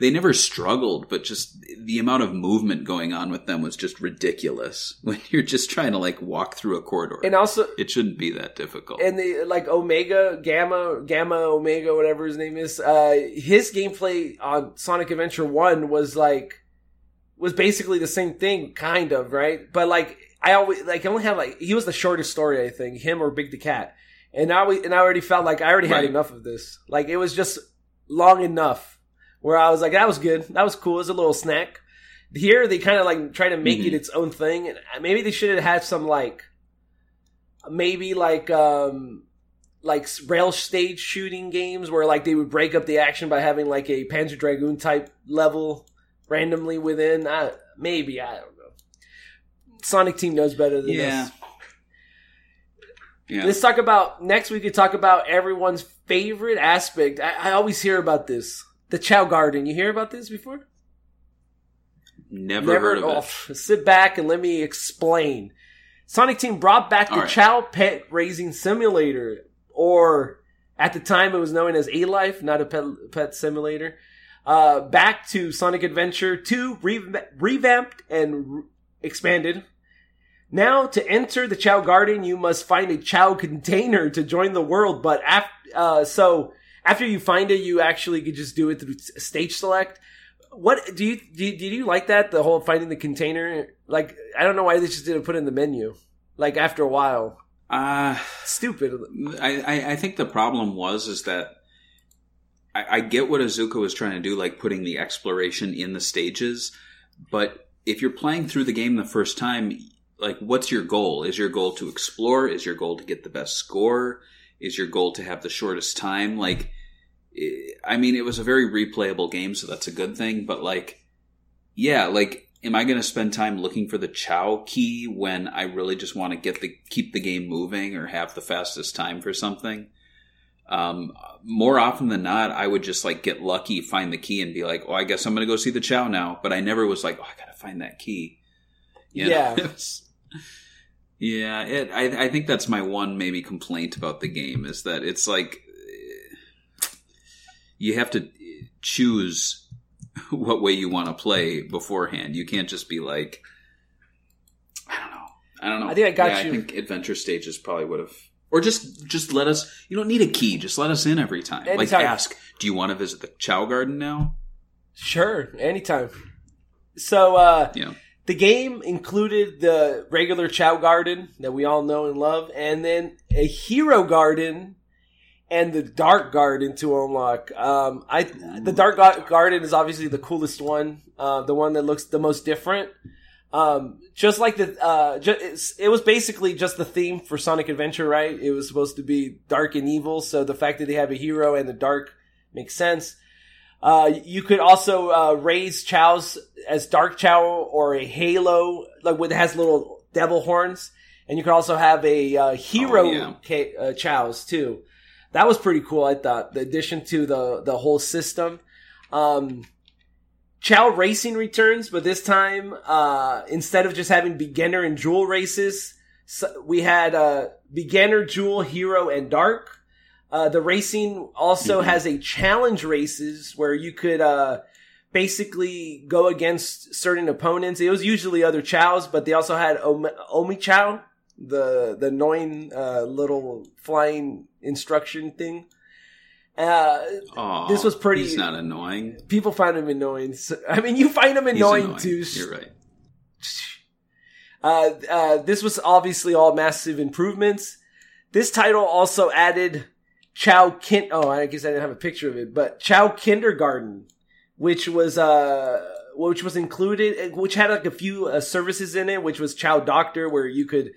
they never struggled, but just the amount of movement going on with them was just ridiculous when you're just trying to like walk through a corridor. And also, it shouldn't be that difficult. and the like Omega, Gamma, Gamma, Omega, whatever his name is. Uh, his gameplay on Sonic Adventure One was like was basically the same thing, kind of, right? But like I always like I only had like he was the shortest story, I think, him or Big the Cat, and I we and I already felt like I already had Right. enough of this. Like it was just long enough where I was like, that was good, that was cool, it was a little snack. Here they kind of like try to make it Mhm. its own thing, and maybe they should have had some like maybe like um like rail stage shooting games where like they would break up the action by having like a Panzer Dragoon type level randomly within. I, maybe I don't know. Sonic Team knows better than yeah. this. Yeah. Let's talk about next. We could talk about everyone's favorite aspect. I, I always hear about this. The Chao Garden. You hear about this before? never, Never heard of oh, it. Sit back and let me explain. Sonic Team brought back the right. Chao Pet Raising Simulator, or at the time it was known as A Life, not a pet, pet simulator. Uh, back to Sonic Adventure 2, re- revamped and re- expanded. Now, to enter the Chao Garden, you must find a Chao container to join the world. But after, uh, so after you find it, you actually could just do it through stage select. What do you do? You, did you like that? The whole finding the container. Like, I don't know why they just didn't put it in the menu. Like after a while, Uh, stupid. I, I, I think the problem was is that I, I get what Iizuka was trying to do, like putting the exploration in the stages, but if you're playing through the game the first time, like what's your goal? Is your goal to explore? Is your goal to get the best score? Is your goal to have the shortest time? Like, I mean, it was a very replayable game, so that's a good thing. But like, yeah, like, am I going to spend time looking for the Chao key when I really just want to get the keep the game moving or have the fastest time for something? Um, more often than not, I would just like get lucky, find the key, and be like, "Oh, I guess I'm going to go see the Chao now." But I never was like, "Oh, I got to find that key." You? Yeah. Yeah. It. I, I think that's my one maybe complaint about the game is that it's like you have to choose what way you want to play beforehand. You can't just be like, I don't know. I don't know. I think I got Yeah, you. I think adventure stages probably would have, or just just let us. You don't need a key. Just let us in every time. Like ask, do you want to visit the Chao Garden now? Sure, anytime. So, uh, Yeah. the game included the regular Chao Garden that we all know and love, and then a Hero Garden and the Dark Garden to unlock. Um, I the Dark Ga- Garden is obviously the coolest one, uh, the one that looks the most different. Um, just like the, uh, ju- it's, it was basically just the theme for Sonic Adventure, right? It was supposed to be dark and evil, so the fact that they have a hero and the dark makes sense. Uh, you could also uh, raise chows as dark chao or a halo, like with has little devil horns, and you could also have a uh, hero Oh, yeah. ca- uh, chows too. That was pretty cool. I thought the addition to the the whole system. Um, Chao Racing returns, but this time uh, instead of just having beginner and jewel races, so we had uh, beginner, jewel, hero, and dark. Uh, the racing also Mhm. has a challenge races where you could uh, basically go against certain opponents. It was usually other chows, but they also had Om- Omochao, the the annoying uh, little flying instruction thing. Uh, Aw, This was pretty- He's not annoying. people find him annoying. So, I mean, you find him He's annoying, too. You're right. Uh, uh, this was obviously all massive improvements. This title also added Chao Kin. Oh, I guess I didn't have a picture of it, but Chao Kindergarten, which was uh, which was included, which had like a few uh, services in it, which was Chao Doctor, where you could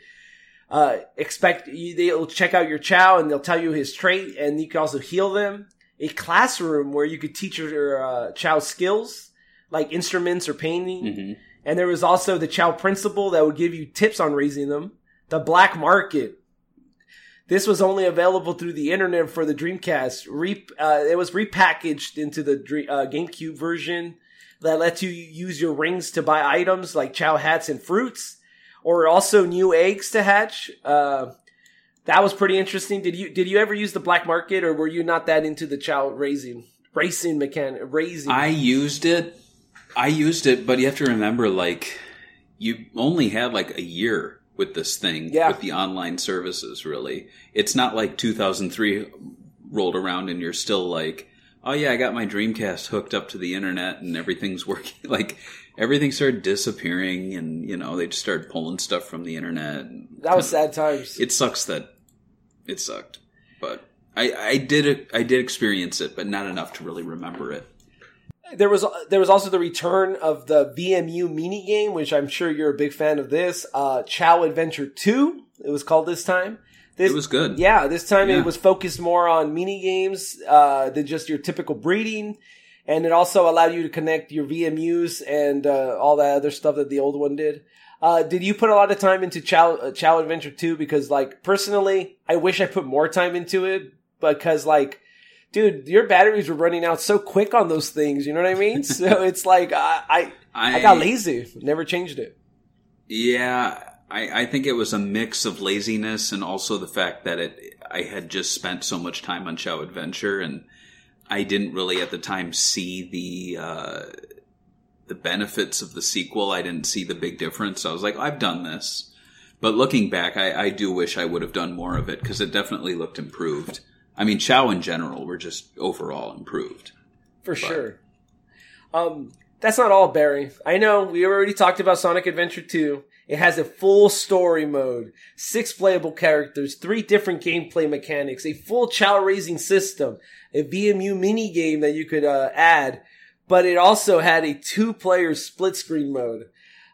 uh, expect you, they'll check out your Chao and they'll tell you his trait, and you can also heal them. a classroom where you could teach your uh, child skills like instruments or painting. Mhm. And there was also the child principal that would give you tips on raising them. The black market. This was only available through the internet for the Dreamcast. Re- uh, it was repackaged into the uh, GameCube version that lets you use your rings to buy items like Chao hats and fruits, or also new eggs to hatch. Uh, that was pretty interesting. Did you did you ever use the black market, or were you not that into the Chao raising racing mechanic raising? I used it. I used it, but you have to remember, like, you only had like a year with this thing, Yeah. with the online services, really. It's not like 2003 rolled around and you're still like, oh yeah, I got my Dreamcast hooked up to the internet and everything's working. Like, everything started disappearing and, you know, they just started pulling stuff from the internet. That was sad times. It sucks that it sucked, but I, I did, I did experience it, but not enough to really remember it. There was there was also the return of the VMU mini game, which I'm sure you're a big fan of. This uh, Chao Adventure Two, it was called this time. This, It was good. Yeah, this time Yeah. it was focused more on mini games uh, than just your typical breeding, and it also allowed you to connect your VMUs and uh, all that other stuff that the old one did. Uh, did you put a lot of time into Chao, uh, Chao Adventure 2? Because, like, personally, I wish I put more time into it because, like, dude, your batteries were running out so quick on those things. You know what I mean? so it's like I, I, I got lazy, never changed it. Yeah, I, I think it was a mix of laziness and also the fact that it I had just spent so much time on Chao Adventure and I didn't really at the time see the uh, the benefits of the sequel. I didn't see the big difference. I was like, I've done this. But looking back, I, I do wish I would have done more of it because it definitely looked improved. I mean, Chao in general were just overall improved. For sure. Um, that's not all, Barry. I know we already talked about Sonic Adventure 2. It has a full story mode, six playable characters, three different gameplay mechanics, a full Chao raising system, a VMU mini game that you could uh, add, but it also had a two player split screen mode,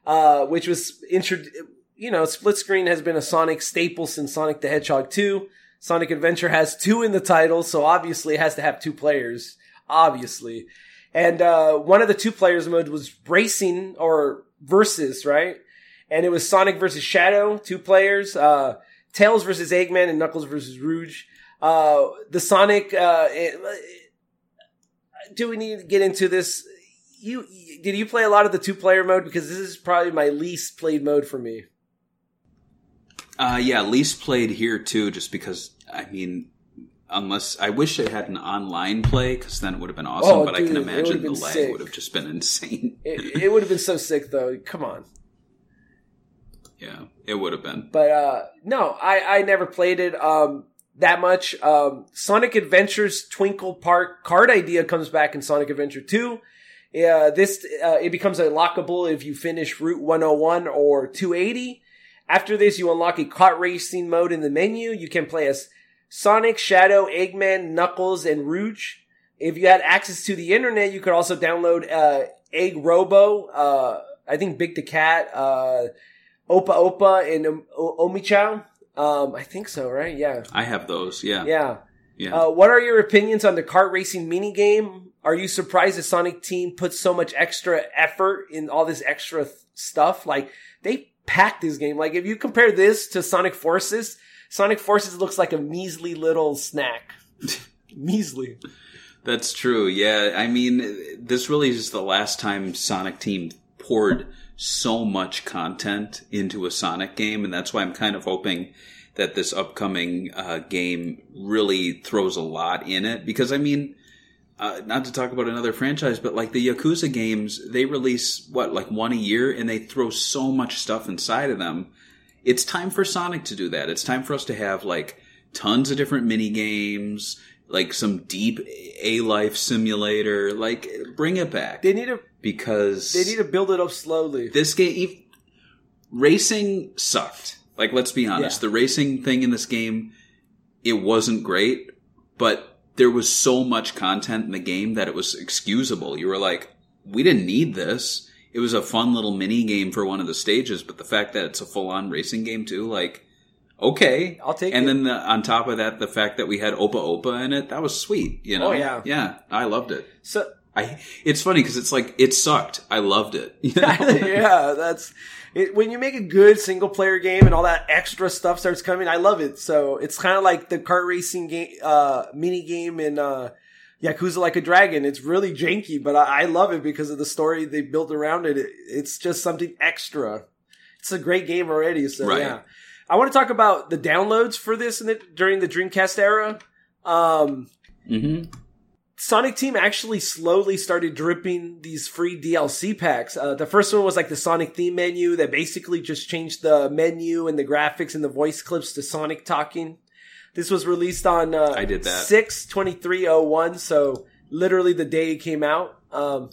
uh, which was introduced. You know, split screen has been a Sonic staple since Sonic the Hedgehog 2. Sonic Adventure has two in the title, so obviously it has to have two players. Obviously. And uh, one of the two players mode was racing or versus, right? And it was Sonic versus Shadow, two players. Uh, Tails versus Eggman and Knuckles versus Rouge. Uh, the Sonic. Uh, it- do we need to get into this? You did you play a lot of the two player mode because this is probably my least played mode for me. Uh, yeah, least played here too, just because I mean, unless I wish it had an online play, because then it would have been awesome. Oh, but I can imagine the lag sick. would have just been insane. It, it would have been so sick though. Come on. Yeah, it would have been. But uh no, I I never played it um that much. Um Sonic Adventures Twinkle Park card idea comes back in Sonic Adventure 2. Yeah, this uh, it becomes unlockable if you finish Route 101 or 280. After this, you unlock a kart racing mode in the menu. You can play as Sonic, Shadow, Eggman, Knuckles, and Rouge. If you had access to the internet, you could also download uh, Egg Robo, uh, I think Big the Cat, uh, Opa Opa, and um, O- Omochao. Um, I think so, right? Yeah. I have those. Yeah, Yeah. yeah. Uh, what are your opinions on the kart racing mini game? Are you surprised the Sonic team put so much extra effort in all this extra th- stuff? Like, they packed this game. Like, if you compare this to Sonic Forces, Sonic Forces looks like a measly little snack. measly. That's true. Yeah, I mean, this really is the last time Sonic Team poured so much content into a Sonic game, and that's why I'm kind of hoping that this upcoming uh, game really throws a lot in it. Because I mean, uh, not to talk about another franchise, but like the Yakuza games, they release what like one a year, and they throw so much stuff inside of them. It's time for Sonic to do that. It's time for us to have like tons of different mini games, like some deep A life simulator. Like bring it back They need to, because they need to build it up slowly. this game racing sucked. Like let's be honest, Yeah. the racing thing in this game it wasn't great, but there was so much content in the game that it was excusable. You were like, we didn't need this. It was a fun little mini game for one of the stages, but the fact that it's a full on racing game too, like okay. I'll take it. and it. then the, on top of that, the fact that we had Opa Opa in it, that was sweet. You oh, know? Oh, yeah. Yeah. I loved it. So I, it's funny because it's like, it sucked. I loved it. You know? yeah, that's it, when you make a good single player game and all that extra stuff starts coming. I love it. So it's kind of like the kart racing game, uh, mini game in uh, Yakuza Like a Dragon. It's really janky, but I, I love it because of the story they built around it. it. It's just something extra. It's a great game already. So Right. yeah, I want to talk about the downloads for this in the, during the Dreamcast era. Um, hmm Sonic Team actually slowly started dripping these free DLC packs. Uh, the first one was like the Sonic theme menu that basically just changed the menu and the graphics and the voice clips to Sonic talking. This was released on uh, I did that. 6 2301, so literally the day it came out. Um,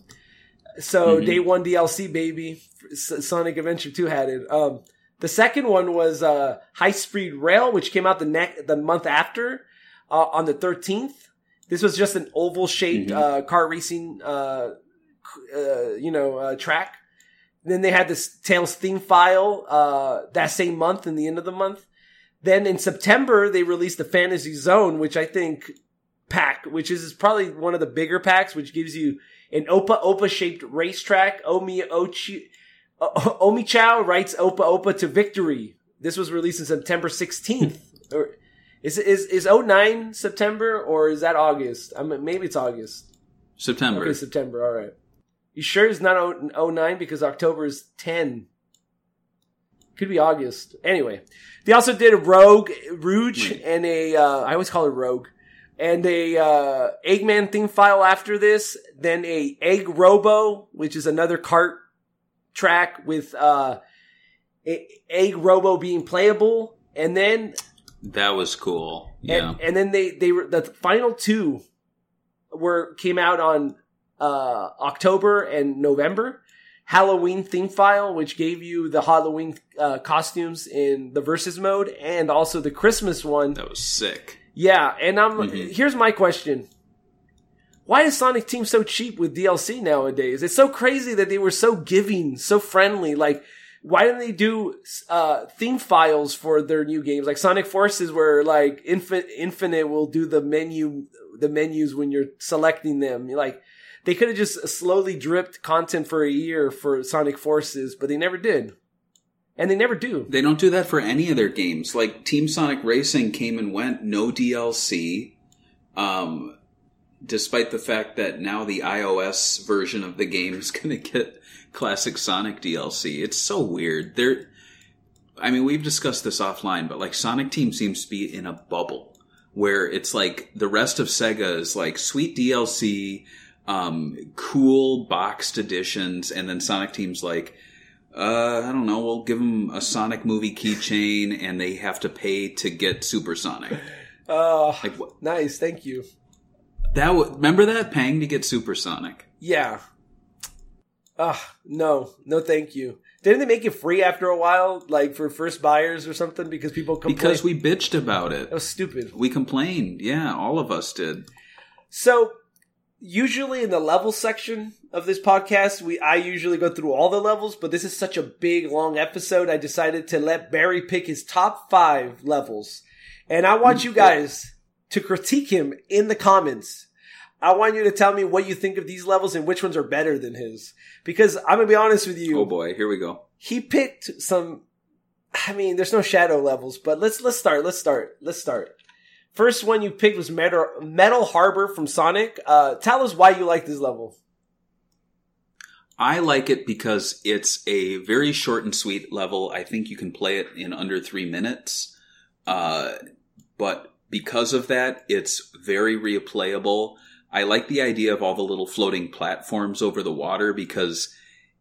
so Mhm. day one DLC, baby. Sonic Adventure 2 had it. Um, the second one was uh, High Speed Rail, which came out the ne- the month after uh, on the 13th. This was just an oval shaped Mhm. uh, car racing, uh, uh, you know, uh, track. Then they had this Tails theme file uh, that same month, in the end of the month. Then in September they released the Fantasy Zone, which I think pack, which is probably one of the bigger packs, which gives you an Opa Opa shaped racetrack. Omi Ochi, O- Omochao writes Opa Opa to victory. This was released in September 16th. or is is is 09 September or is that August? I mean, maybe it's August. September. Okay, September. All right. You sure it's not 0- 09 because October is 10. Could be August. Anyway, they also did a Rogue, Rouge, Wait. and a, uh, I always call it Rogue, and a, uh, Eggman theme file after this, then a Egg Robo, which is another cart track with, uh, a- Egg Robo being playable, and then That was cool. Yeah. and, and then they they were the final two were came out on uh October and November. Halloween theme file, which gave you the Halloween uh, costumes in the versus mode, and also the Christmas one. that was sick. Yeah, and I'm Mhm. here's my question: Why is Sonic Team so cheap with DLC nowadays? It's so crazy that they were so giving, so friendly. Like, why didn't they do uh, theme files for their new games, like Sonic Forces, where like Infinite Infinite will do the menu, the menus when you're selecting them? Like, they could have just slowly dripped content for a year for Sonic Forces, but they never did, and they never do. They don't do that for any of their games. Like Team Sonic Racing came and went, no DLC. Um, despite the fact that now the iOS version of the game is going to get classic Sonic DLC. It's so weird. They're, I mean, we've discussed this offline, but like Sonic Team seems to be in a bubble where it's like the rest of Sega is like sweet DLC, um, cool boxed editions, and then Sonic Team's like, uh, I don't know. We'll give them a Sonic movie keychain, and they have to pay to get Supersonic. Uh, Like what? nice, thank you. That w- remember that paying to get Supersonic? Yeah. Ah, no, no, thank you. Didn't they make it free after a while, like for first buyers or something? Because people complained. Because we bitched about it. that was stupid. We complained. Yeah, all of us did. So, usually in the level section of this podcast, we I usually go through all the levels, but this is such a big long episode. I decided to let Barry pick his top five levels, and I want you guys to critique him in the comments. I want you to tell me what you think of these levels and which ones are better than his. Because I'm gonna be honest with you Oh boy, here we go. he picked some I mean, there's no shadow levels, but let's let's start. Let's start. Let's start. First one you picked was Metal, Metal Harbor from Sonic. Uh, tell us why you like this level. I like it because it's a very short and sweet level. I think you can play it in under three minutes. Uh, but because of that, it's very replayable. I like the idea of all the little floating platforms over the water because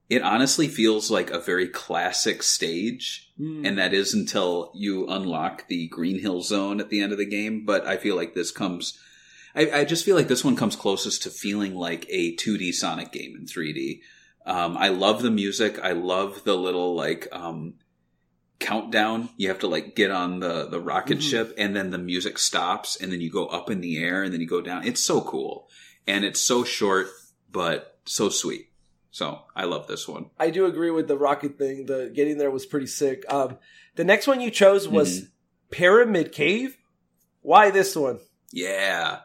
it honestly feels like a very classic stage. And that is until you unlock the Green Hill Zone at the end of the game. But I feel like this comes, I, I just feel like this one comes closest to feeling like a 2D Sonic game in 3D. Um, I love the music. I love the little like um, countdown. You have to like get on the the rocket Mhm. ship, and then the music stops, and then you go up in the air, and then you go down. It's so cool, and it's so short, but so sweet. So I love this one. I do agree with the rocket thing. The getting there was pretty sick. Um, the next one you chose was Pyramid Cave. Why this one? Yeah.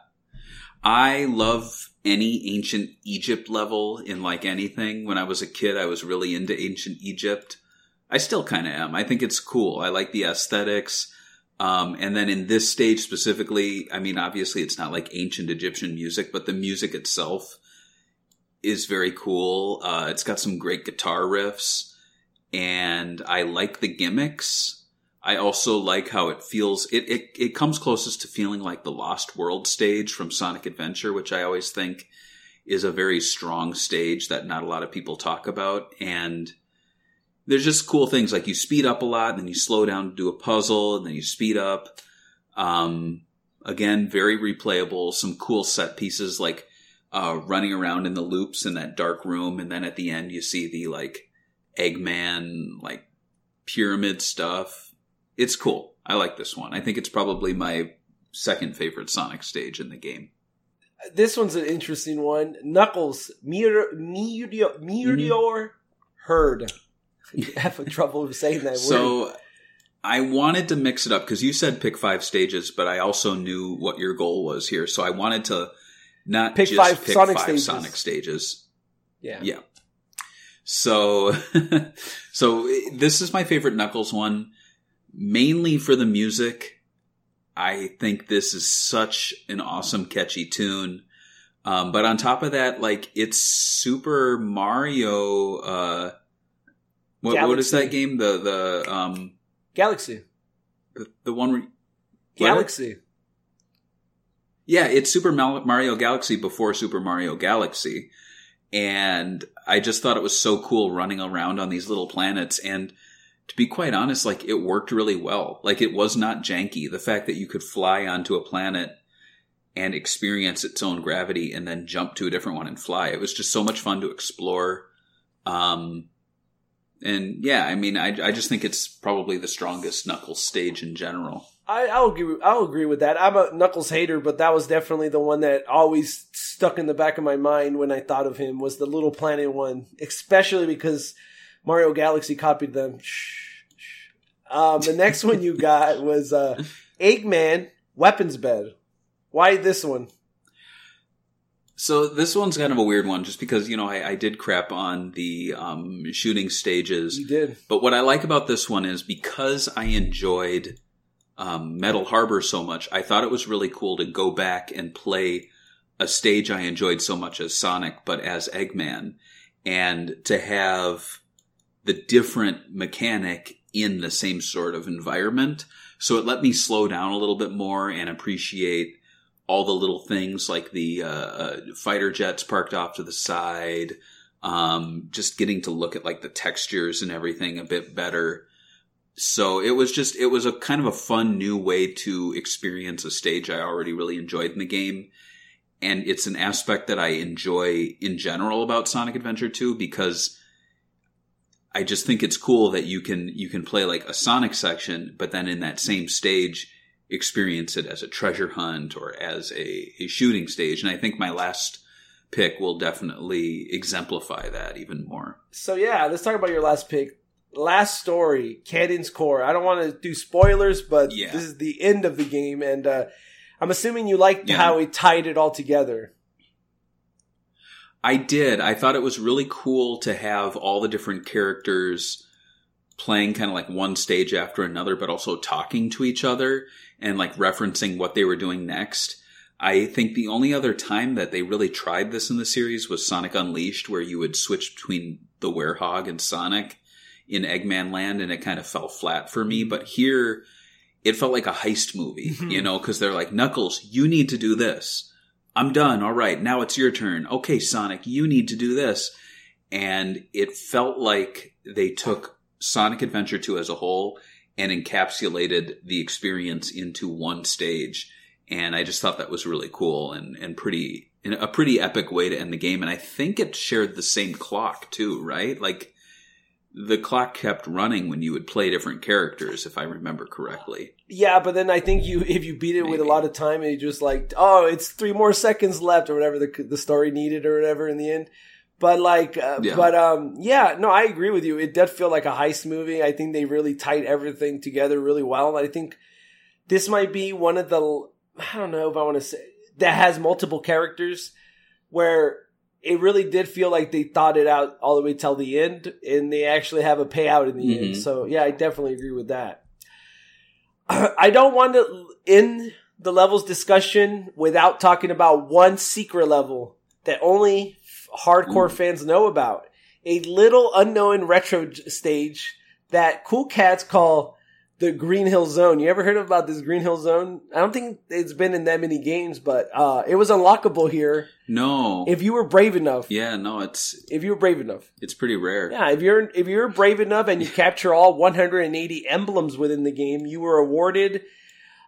I love any ancient Egypt level in like anything. When I was a kid, I was really into ancient Egypt. I still kind of am. I think it's cool. I like the aesthetics. Um, and then in this stage specifically, I mean, obviously it's not like ancient Egyptian music, but the music itself is very cool. Uh, it's got some great guitar riffs and I like the gimmicks. I also like how it feels. It, it, it comes closest to feeling like the Lost World stage from Sonic Adventure, which I always think is a very strong stage that not a lot of people talk about. And there's just cool things like you speed up a lot and then you slow down to do a puzzle and then you speed up. Um, again, very replayable. Some cool set pieces like uh, running around in the loops in that dark room, and then at the end you see the like Eggman like pyramid stuff. It's cool. I like this one. I think it's probably my second favorite Sonic stage in the game. This one's an interesting one. Knuckles, Meteor, Meteor, Meteor Herd. Have trouble saying that word. So I wanted to mix it up because you said pick five stages, but I also knew what your goal was here. So I wanted to not Pick just five pick Sonic five stages. Sonic stages. Yeah. Yeah. So, so this is my favorite Knuckles one, mainly for the music. I think this is such an awesome, catchy tune. Um, but on top of that, like it's Super Mario. Uh, what what is that game? The the um Galaxy. the, the one where Galaxy. Yeah, it's Super Mario Galaxy before Super Mario Galaxy. And I just thought it was so cool running around on these little planets. And to be quite honest, like it worked really well. Like it was not janky. The fact that you could fly onto a planet and experience its own gravity and then jump to a different one and fly. It was just so much fun to explore. Um, and yeah, I mean, I, I just think it's probably the strongest Knuckles stage in general. I, I'll agree. I'll agree with that. I'm a Knuckles hater, but that was definitely the one that always stuck in the back of my mind when I thought of him was the Little Planet one, especially because Mario Galaxy copied them. Um, the next one you got was uh, Eggman Weapons Bed. Why this one? So this one's kind of a weird one, just because you know I, I did crap on the um, shooting stages. You did. But what I like about this one is because I enjoyed um, Metal Harbor so much, I thought it was really cool to go back and play a stage I enjoyed so much as Sonic, but as Eggman, and to have the different mechanic in the same sort of environment. So it let me slow down a little bit more and appreciate all the little things like the uh, uh, fighter jets parked off to the side, um, just getting to look at like the textures and everything a bit better. So it was just, it was a kind of a fun new way to experience a stage I already really enjoyed in the game. And it's an aspect that I enjoy in general about Sonic Adventure 2 because I just think it's cool that you can, you can play like a Sonic section, but then in that same stage, experience it as a treasure hunt or as a, a shooting stage. And I think my last pick will definitely exemplify that even more. So yeah, let's talk about your last pick. Last story, Cannon's Core. I don't want to do spoilers, but Yeah. this is the end of the game, and uh, I'm assuming you liked Yeah. how it tied it all together. I did. I thought it was really cool to have all the different characters playing kind of like one stage after another, but also talking to each other and like referencing what they were doing next. I think the only other time that they really tried this in the series was Sonic Unleashed, where you would switch between the Werehog and Sonic in Eggman Land, and it kind of fell flat for me. Mm-hmm. But here, it felt like a heist movie, mm-hmm. you know, because they're like, Knuckles, you need to do this. I'm done. All right, now it's your turn. Okay, Sonic, you need to do this. And it felt like they took Sonic Adventure 2 as a whole and encapsulated the experience into one stage. And I just thought that was really cool and, and pretty, in a pretty epic way to end the game. And I think it shared the same clock too, right? Like the clock kept running when you would play different characters, if I remember correctly. Yeah, but then I think you if you beat it with a lot of time and you just like, oh, it's three more seconds left or whatever the the story needed or whatever in the end. But like, uh, Yeah. but um, yeah, no, I agree with you. It did feel like a heist movie. I think they really tied everything together really well. And I think this might be one of the I don't know if I want to say that has multiple characters where it really did feel like they thought it out all the way till the end and they actually have a payout in the end. Mhm. So yeah, I definitely agree with that. I don't want to end the levels discussion without talking about one secret level that only hardcore fans know about. A little unknown retro stage that cool cats call the Green Hill Zone. You ever heard about this Green Hill Zone? I don't think it's been in that many games, but uh, it was unlockable here No. if you were brave enough. yeah, no, it's If you were brave enough. it's pretty rare. Yeah, if you're if you're brave enough and you capture all 180 emblems within the game, you were awarded.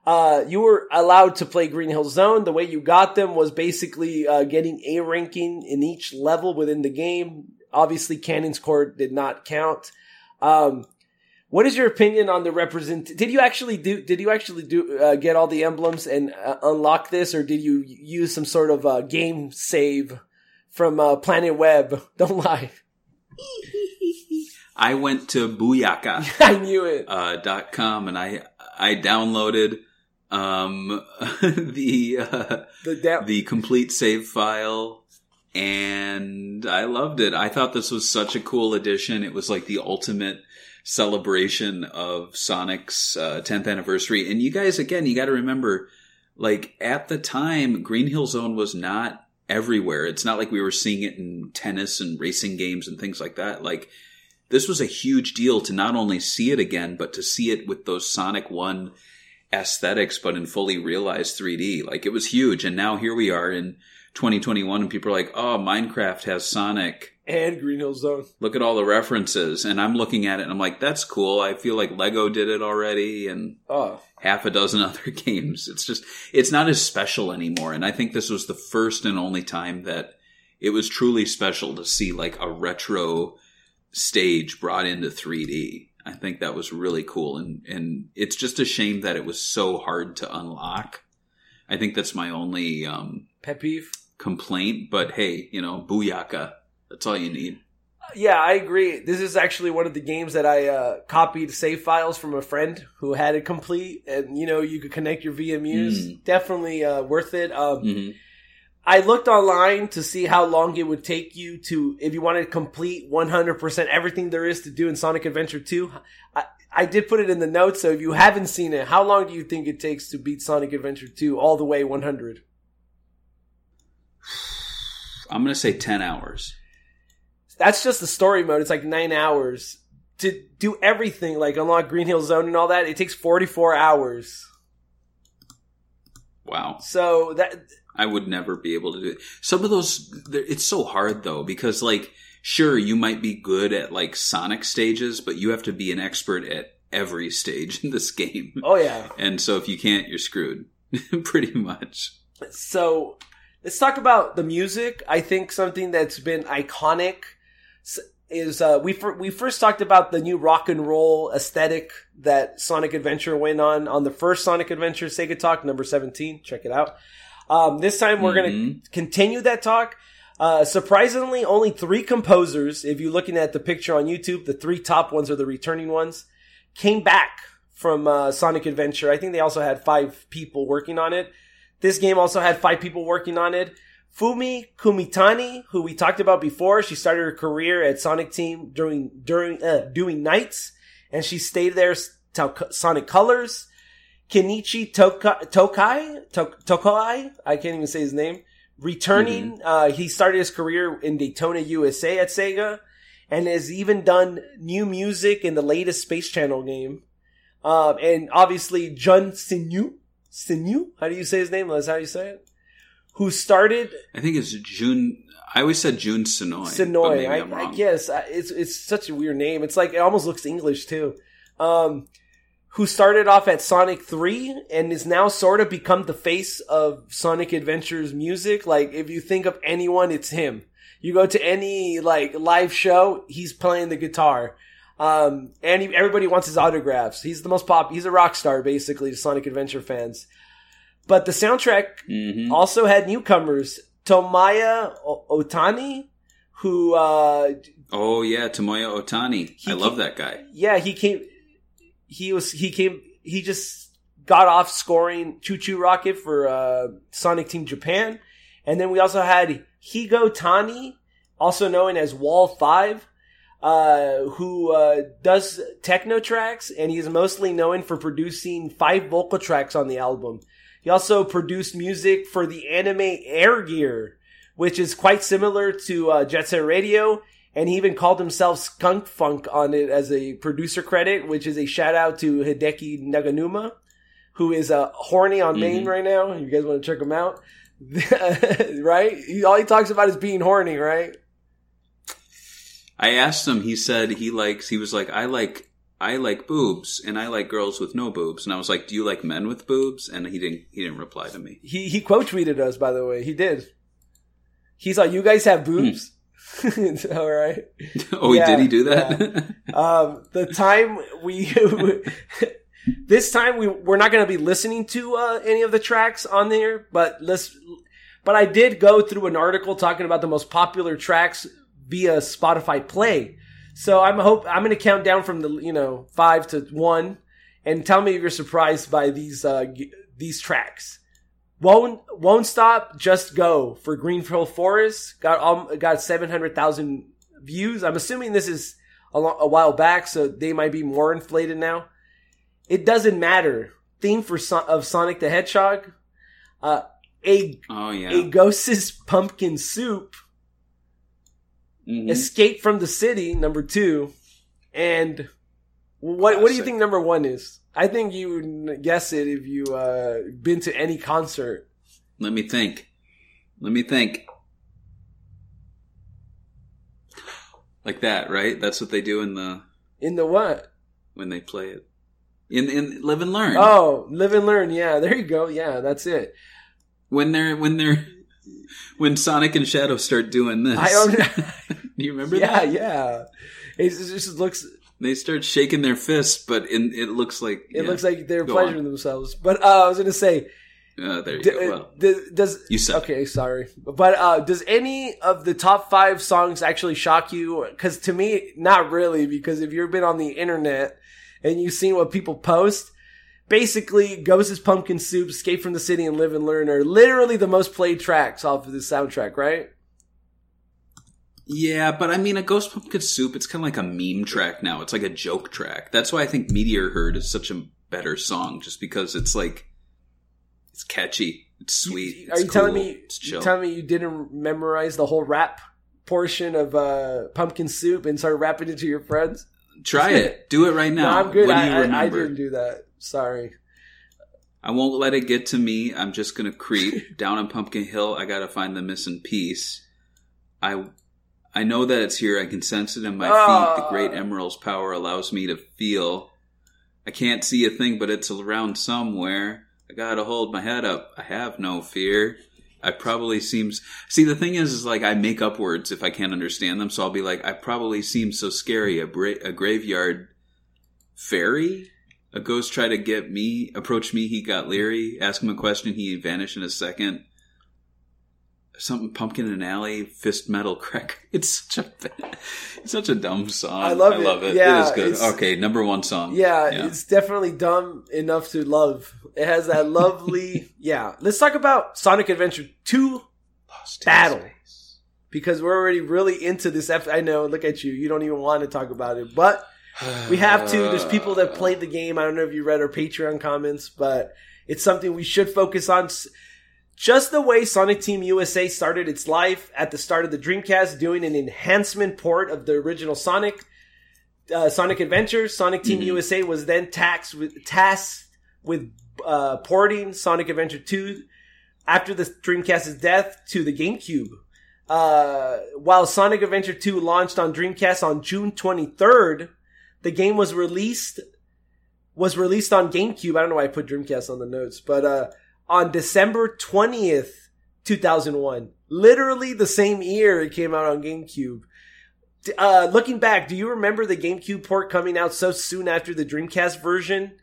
Uh, you were allowed to play Green Hill Zone. The way you got them was basically uh, getting a ranking in each level within the game. Obviously, Cannon's Core did not count. Um, what is your opinion on the represent? Did you actually do? Did you actually do uh, get all the emblems and uh, unlock this, or did you use some sort of uh, game save from uh, Planet Web? Don't lie. I went to Booyaka. I knew it. dot com and I I downloaded um the uh, The down. the complete save file and I loved it. I thought this was such a cool addition. It was like the ultimate celebration of Sonic's uh, 10th anniversary. And you guys again, you got to remember like at the time Green Hill Zone was not everywhere. It's not like we were seeing it in tennis and racing games and things like that. Like this was a huge deal to not only see it again, but to see it with those Sonic 1 aesthetics, but in fully realized 3D. Like it was huge. And now here we are in 2021 and people are like, oh, Minecraft has Sonic. and Green Hill Zone. Look at all the references. And I'm looking at it and I'm like, that's cool. I feel like Lego did it already and Oh, half a dozen other games. It's just, it's not as special anymore. And I think this was the first and only time that it was truly special to see like a retro stage brought into 3D. I think that was really cool. And, and it's just a shame that it was so hard to unlock. I think that's my only, um, pet peeve. complaint, but hey, you know, booyaka. That's all you need. Yeah, I agree. This is actually one of the games that I uh, copied save files from a friend who had it complete, and you know you could connect your VMUs. Mm. Definitely uh, worth it. Um, hmm I looked online to see how long it would take you to, if you wanted to complete 100% everything there is to do in Sonic Adventure 2. I, I did put it in the notes, so if you haven't seen it, how long do you think it takes to beat Sonic Adventure 2 all the way 100? I'm going to say 10 hours. That's just the story mode. It's like nine hours. To do everything, like unlock Green Hill Zone and all that, it takes 44 hours. Wow. So that, I would never be able to do it. Some of those, it's so hard though, because like, sure, you might be good at like Sonic stages, but you have to be an expert at every stage in this game. oh yeah. And so if you can't, you're screwed. Pretty much. So let's talk about the music. I think something that's been iconic is uh, we fir- we first talked about the new rock and roll aesthetic that Sonic Adventure went on on the first Sonic Adventure Sega Talk number seventeen. Check it out. Um, this time we're going Mhm. to continue that talk. Uh, surprisingly, only three composers, if you're looking at the picture on YouTube, the three top ones are the returning ones, came back from uh, Sonic Adventure. I think they also had five people working on it. This game also had five people working on it. Fumie Kumatani, who we talked about before, she started her career at Sonic Team during during uh, doing nights, and she stayed there till Sonic Colors. Kenichi Toka, Tokai to, Tokai, I can't even say his name. Returning, uh, he started his career in Daytona, USA at Sega, and has even done new music in the latest Space Channel game. Um, and obviously Jun Sinu, Sinu, how do you say his name? That's how you say it. Who started I think it's June. I always said June Sonoy. but Sonoy. I, I guess it's it's such a weird name. It's like it almost looks English too. Um, who started off at Sonic Three and is now sort of become the face of Sonic Adventure's music. Like if you think of anyone, it's him. You go to any like live show, he's playing the guitar. Um, and he, everybody wants his autographs. He's the most pop. He's a rock star basically to Sonic Adventure fans. But the soundtrack Mhm. also had newcomers Tomoya O- Otani, who uh Oh yeah, Tomoya Otani. I love keep- that guy. yeah he came he was he came he just got off scoring ChuChu Rocket for uh, Sonic Team Japan. And then we also had Higo Tani, also known as Wall 5, uh, who uh, does techno tracks, and he's mostly known for producing five vocal tracks on the album. He also produced music for the anime Air Gear, which is quite similar to uh, Jet Set Radio, and he even called himself Skunk Funk on it as a producer credit, which is a shout out to Hideki Naganuma, who is uh, horny on Maine right now. You guys want to check him out? right? He, all he talks about is being horny, right? I asked him. He said he likes. He was like, I like. I like boobs, and I like girls with no boobs. And I was like, "Do you like men with boobs?" And he didn't. He didn't reply to me. He he quote tweeted us, by the way. He did. He's like, "You guys have boobs." all right. oh, Yeah, did. He do that? Um, the time we. this time we we're not going to be listening to uh, any of the tracks on there, but let's. But I did go through an article talking about the most popular tracks via Spotify Play. So I'm hope I'm going to count down from the you know five to one, and tell me if you're surprised by these uh, these tracks. Won't won't stop, just go for Greenfield Forest got um, got seven hundred thousand views. I'm assuming this is a, lo- a while back, so they might be more inflated now. It doesn't matter. Theme for Son- of Sonic the Hedgehog, uh, a oh yeah. a ghost's pumpkin soup, Mhm. Escape from the City, number two, and what what do you think number one is? I think you would guess it if you uh been to any concert. Let me think. Let me think. Like that, right? That's what they do in the In the what? when they play it. In in Live and Learn. Oh, live and learn. Yeah, there you go. Yeah, that's it. When they're when they're when Sonic and Shadow start doing this. I don't. Do you remember yeah, that? yeah. It just looks. They start shaking their fists, but in it looks like It yeah. looks like they're pleasuring on. themselves. But uh, I was gonna say, Uh, there you d- go. Well, d- does You said okay? Sorry, but uh, does any of the top five songs actually shock you? Because to me, not really. Because if you've been on the internet and you've seen what people post, basically, Ghost's Pumpkin Soup, Escape from the City, and Live and Learn are literally the most played tracks off of the soundtrack, right? Yeah, but I mean, a Ghost Pumpkin Soup, it's kind of like a meme track now. It's like a joke track. That's why I think Meteor Herd is such a better song, just because it's like it's catchy, it's sweet. Are it's you telling me? You telling me you didn't memorize the whole rap portion of uh, Pumpkin Soup and start rapping it to your friends? Try it. Do it right now. no, I'm good. What do I, you I, I remember? didn't do that. Sorry. I won't let it get to me. I'm just gonna creep down on Pumpkin Hill. I gotta find the missing piece. I I know that it's here. I can sense it in my feet. The Ah. great emerald's power allows me to feel. I can't see a thing, but it's around somewhere. I gotta hold my head up. I have no fear. I probably seems see the thing is is like I make up words if I can't understand them, so I'll be like I probably seem so scary. A, bra- a graveyard fairy. A ghost tried to get me, approach me. He got leery. Ask him a question. He vanished in a second. Something pumpkin in an alley, fist metal crack. It's such a, it's such a dumb song. I love it. love it. Yeah, it is good. Okay, number one song. Yeah, it's definitely dumb enough to love. It has that lovely. yeah. Let's talk about Sonic Adventure 2 Lost Battle. Because we're already really into this. Ep- I know. Look at you. You don't even want to talk about it, but we have to. There's people that played the game. I don't know if you read our Patreon comments, but it's something we should focus on. Just the way Sonic Team USA started its life at the start of the Dreamcast, doing an enhancement port of the original Sonic, uh, Sonic Adventure. Sonic Team Mhm. USA was then taxed with tasked with uh, porting Sonic Adventure 2 after the Dreamcast's death to the GameCube. Uh, while Sonic Adventure 2 launched on Dreamcast on June 23rd, the game was released was released on GameCube. I don't know why I put Dreamcast on the notes, but uh, on December 20th, 2001. Literally the same year it came out on GameCube. Uh, looking back, do you remember the GameCube port coming out so soon after the Dreamcast version?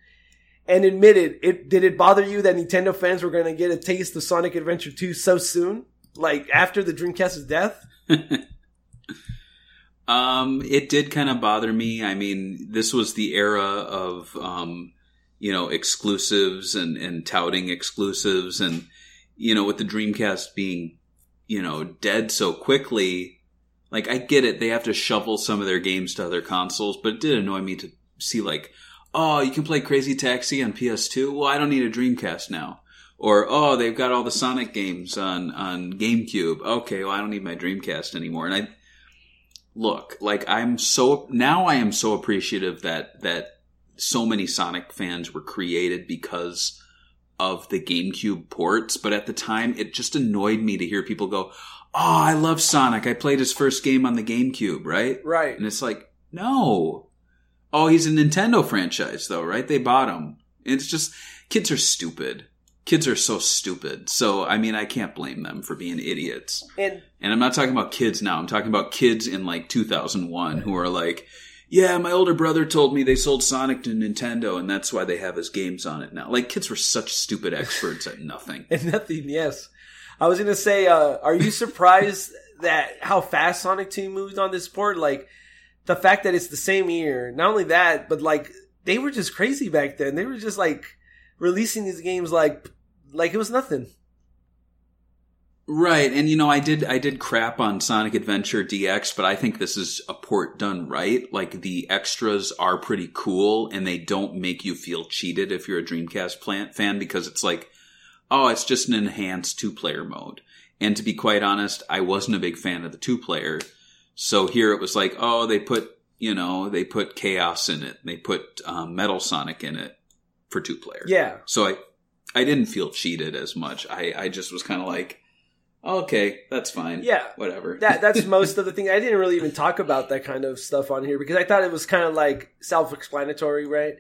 And admitted, it did it bother you that Nintendo fans were going to get a taste of Sonic Adventure 2 so soon? Like after the Dreamcast's death? Um, it did kind of bother me. I mean, this was the era of um, you know, exclusives and, and touting exclusives and, you know, with the Dreamcast being, you know, dead so quickly, like I get it, they have to shovel some of their games to other consoles, but it did annoy me to see like, oh, you can play Crazy Taxi on PS2? Well, I don't need a Dreamcast now. Or, oh, they've got all the Sonic games on, on GameCube. Okay, well, I don't need my Dreamcast anymore. And I, look, like I'm so, now I am so appreciative that, that so many Sonic fans were created because of the GameCube ports, but at the time it just annoyed me to hear people go, "Oh, I love Sonic. I played his first game on the GameCube, right?" Right. And it's like, "No. Oh, he's a Nintendo franchise though, right? They bought him." It's just kids are stupid. Kids are so stupid. So, I mean, I can't blame them for being idiots. And And I'm not talking about kids now. I'm talking about kids in like 2001 who are like, yeah, my older brother told me they sold Sonic to Nintendo and that's why they have his games on it now. Like kids were such stupid experts at nothing. and nothing, yes. I was gonna say, uh, are you surprised that how fast Sonic Team moved on this port? Like the fact that it's the same year. Not only that, but like they were just crazy back then. They were just like releasing these games like like it was nothing. Right, and you know, I did I did crap on Sonic Adventure DX, but I think this is a port done right. Like the extras are pretty cool, and they don't make you feel cheated if you're a Dreamcast plant fan because it's like, oh, it's just an enhanced two player mode. And to be quite honest, I wasn't a big fan of the two player, so here it was like, oh, they put you know they put Chaos in it, they put um, Metal Sonic in it for two player. Yeah. So I I didn't feel cheated as much. I I just was kind of like okay, that's fine. Yeah. Whatever. That that's most of the thing. I didn't really even talk about that kind of stuff on here because I thought it was kind of like self-explanatory, right?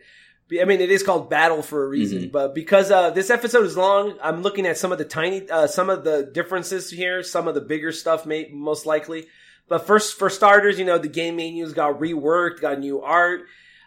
I mean, it is called Battle for a reason, Mhm. but because uh, this episode is long, I'm looking at some of the tiny, uh, some of the differences here, some of the bigger stuff, may most likely. But first, for starters, you know, the game menus got reworked, got new art.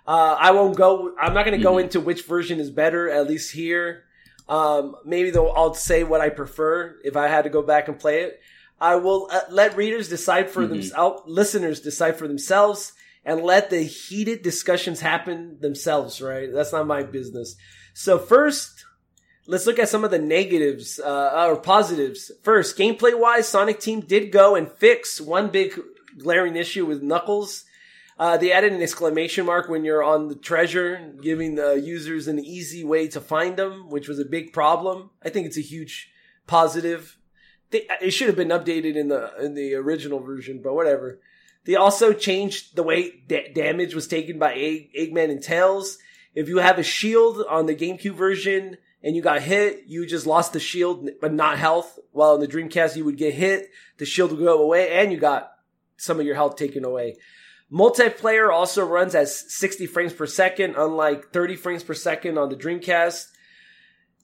Uh, I won't go. I'm not going to go Mhm. into which version is better, at least here. Um, maybe though I'll say what I prefer if I had to go back and play it. I will uh, let readers decide for Mhm. themselves, listeners decide for themselves, and let the heated discussions happen themselves. Right? That's not my business. So first, let's look at some of the negatives uh, or positives. First, gameplay wise, Sonic Team did go and fix one big glaring issue with Knuckles. Uh, they added an exclamation mark when you're on the treasure, giving the users an easy way to find them, which was a big problem. I think it's a huge positive. They, it should have been updated in the in the original version, but whatever. They also changed the way da- damage was taken by Egg- Eggman and Tails. If you have a shield on the GameCube version and you got hit, you just lost the shield but not health. While in the Dreamcast, you would get hit, the shield would go away, and you got some of your health taken away. Multiplayer also runs at 60 frames per second, unlike 30 frames per second on the Dreamcast.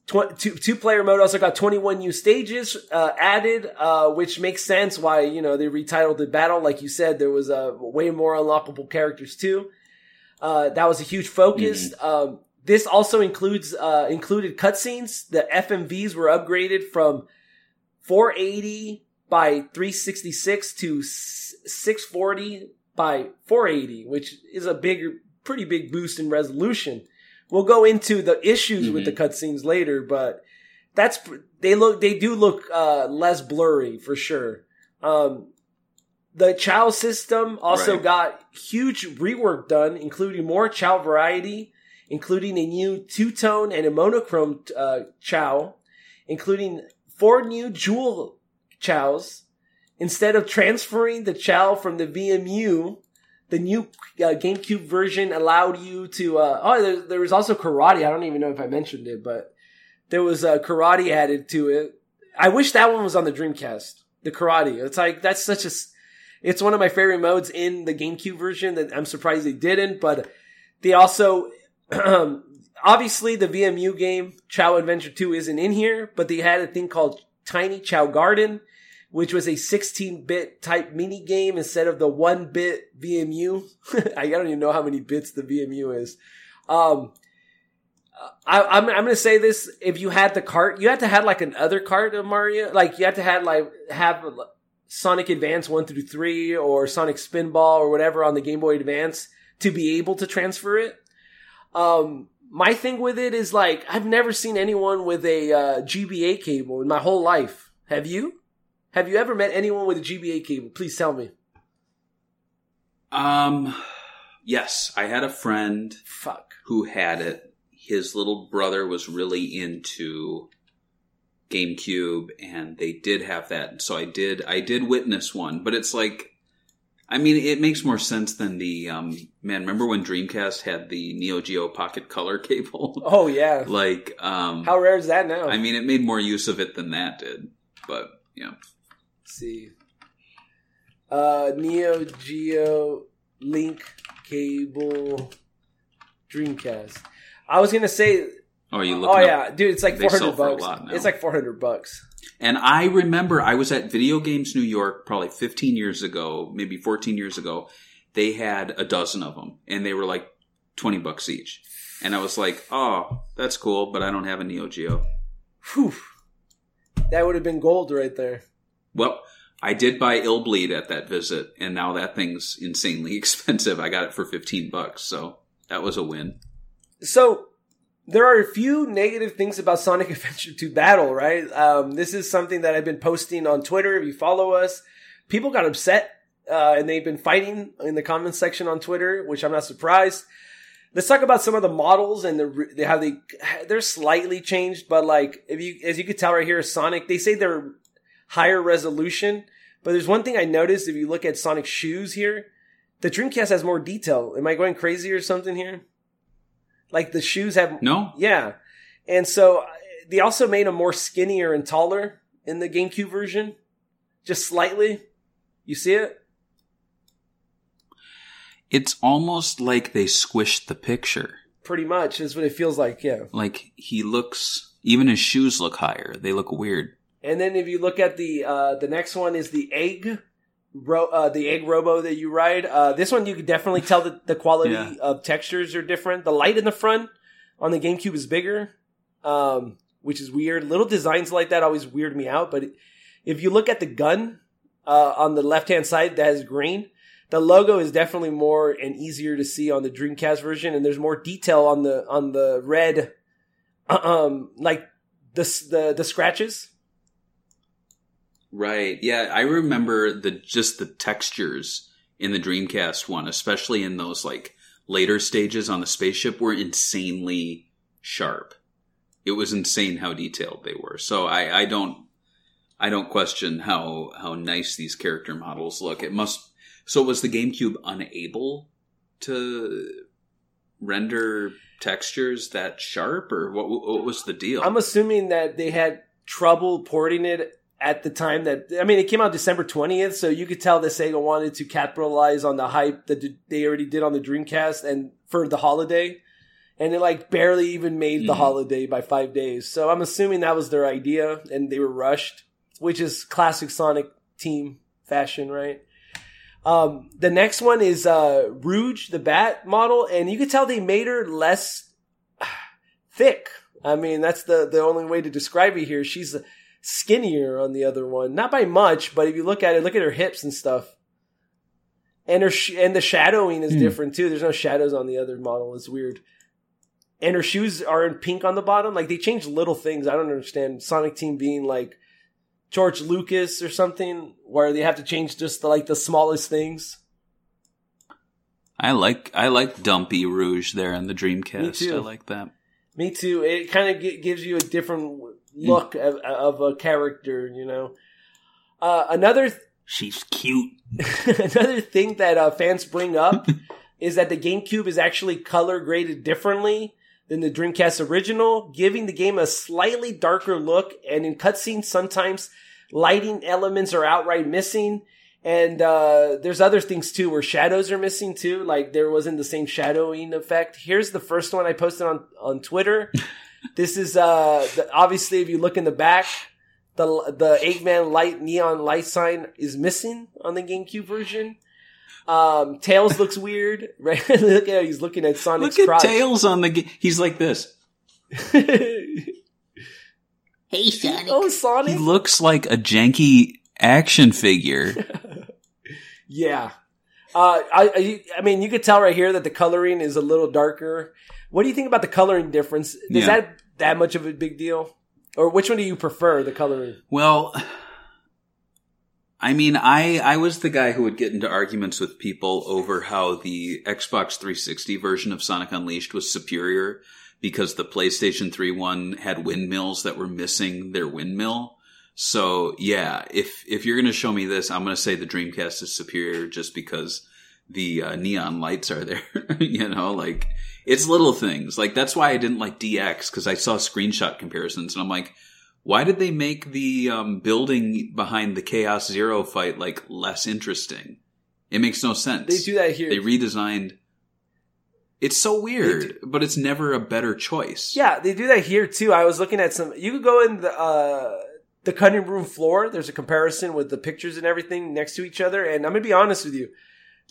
Tw- two, two player mode also got 21 new stages uh, added, uh, which makes sense why you know they retitled the battle. Like you said, there was uh, way more unlockable characters too. Uh, that was a huge focus. Um, this also includes uh, included cutscenes. The FMVs were upgraded from 480 by 366 to 640 by 480, which is a bigger, pretty big boost in resolution. We'll go into the issues with the cutscenes later, but that's they look they do look uh, less blurry for sure. Um, the Chao system also Right. got huge rework done, including more Chao variety, including a new two tone and a monochrome uh, Chao, including four new jewel Chaos. Instead of transferring the Chao from the VMU, the new uh, GameCube version allowed you to. Uh, oh, there, there was also karate. I don't even know if I mentioned it, but there was uh, karate added to it. I wish that one was on the Dreamcast. The karate. It's like that's such a. It's one of my favorite modes in the GameCube version. That I'm surprised they didn't, but they also. obviously, the VMU game Chao Adventure 2 isn't in here, but they had a thing called Tiny Chao Garden, which was a 16-bit type mini game instead of the one-bit VMU. I don't even know how many bits the VMU is. Um, I, I'm, I'm gonna say this: if you had the cart, you had to have like an other cart of Mario. Like you had to have like have Sonic Advance one through three or Sonic Spinball or whatever on the Game Boy Advance to be able to transfer it. Um, my thing with it is like I've never seen anyone with a uh, GBA cable in my whole life. Have you? Have you ever met anyone with a GBA cable? Please tell me. Um, yes, I had a friend Fuck. who had it. His little brother was really into GameCube, and they did have that. So I did, I did witness one, but it's like, I mean, it makes more sense than the um, man. Remember when Dreamcast had the Neo Geo Pocket Color cable? Oh yeah. like, um, How rare is that now? I mean, it made more use of it than that did. But yeah, see. Uh, Neo Geo Link Cable Dreamcast. I was gonna say, oh, you oh look. yeah, dude, it's like four hundred four for a bucks. It's like four hundred bucks. And I remember I was at Video Games New York probably 15 years ago, maybe 14 years ago. They had a dozen of them, and they were like 20 bucks each. And I was like, "Oh, that's cool," but I don't have a Neo Geo. Whew. That would have been gold right there. Well, I did buy Illbleed at that visit, and now that thing's insanely expensive. I got it for 15 bucks, so that was a win. So there are a few negative things about Sonic Adventure 2 Battle, right? Um, this is something that I've been posting on Twitter. If you follow us, people got upset, uh, and they've been fighting in the comments section on Twitter, which I'm not surprised. Let's talk about some of the models and the, how they they're slightly changed, but like if you as you could tell right here, Sonic they say they're higher resolution, but there's one thing I noticed if you look at Sonic shoes here, the Dreamcast has more detail. Am I going crazy or something here? Like the shoes have No, yeah. And so they also made him more skinnier and taller in the GameCube version. Just slightly. You see it? it's almost like they squished the picture. Pretty much is what it feels like, yeah. Like he looks, even his shoes look higher. They look weird. And then if you look at the uh the next one is the egg ro- uh the egg robo that you ride. Uh this one you can definitely tell that the quality Yeah. of textures are different. The light in the front on the GameCube is bigger. Um which is weird. Little designs like that always weird me out, but if you look at the gun uh on the left-hand side that is green, the logo is definitely more and easier to see on the Dreamcast version and there's more detail on the on the red um like the the the scratches Right. Yeah, I remember the just the textures in the Dreamcast one, especially in those like later stages on the spaceship were insanely sharp. It was insane how detailed they were. So I, I don't I don't question how how nice these character models look. It must so was the GameCube unable to render textures that sharp or what what was the deal? I'm assuming that they had trouble porting it at the time that I mean it came out December 20th, so you could tell that Sega wanted to capitalize on the hype that they already did on the Dreamcast and for the holiday. And it like barely even made the Mhm. holiday by 5 days. So I'm assuming that was their idea and they were rushed, which is classic Sonic team fashion, right? Um, the next one is uh, Rouge, the Bat model, and you could tell they made her less thick. I mean, that's the the only way to describe it here. She's skinnier on the other one, not by much, but if you look at it, look at her hips and stuff. And her sh- and the shadowing is Hmm. different too. There's no shadows on the other model. It's weird. And her shoes are in pink on the bottom. Like they changed little things. I don't understand. Sonic Team being like George Lucas or something, where they have to change just the, like the smallest things. I like I like Dumpy Rouge there in the Dreamcast. Me too. I like that. Me too. It kind of g- gives you a different look of, of a character, you know. Uh, another She's cute. another thing that uh, fans bring up is that the GameCube is actually color graded differently than the Dreamcast original, giving the game a slightly darker look. And in cutscenes, sometimes lighting elements are outright missing. And uh, there's other things too, where shadows are missing too. Like there wasn't the same shadowing effect. Here's the first one I posted on on Twitter. this is uh, the, obviously if you look in the back, the the Eggman light neon light sign is missing on the GameCube version. Um, Tails looks weird, right? Look at how he's looking at Sonic's Look at crotch. Tails on the. Ga- He's like this. Hey, Sonic. oh, Sonic. He looks like a janky action figure. Yeah. Uh, I, I, I mean, you could tell right here that the coloring is a little darker. What do you think about the coloring difference? Is Yeah. that that much of a big deal? Or which one do you prefer, the coloring? Well, I mean, I I was the guy who would get into arguments with people over how the Xbox 360 version of Sonic Unleashed was superior because the PlayStation 3 one had windmills that were missing their windmill. So, yeah, if if you're going to show me this, I'm going to say the Dreamcast is superior just because the uh, neon lights are there. you know, like it's little things. Like that's why I didn't like DX because I saw screenshot comparisons and I'm like, why did they make the um, building behind the Chaos Zero fight like less interesting? It makes no sense. They do that here. They redesigned. It's so weird, but it's never a better choice. Yeah, they do that here too. I was looking at some. You could go in the uh, the cutting room floor. There's a comparison with the pictures and everything next to each other. And I'm gonna be honest with you,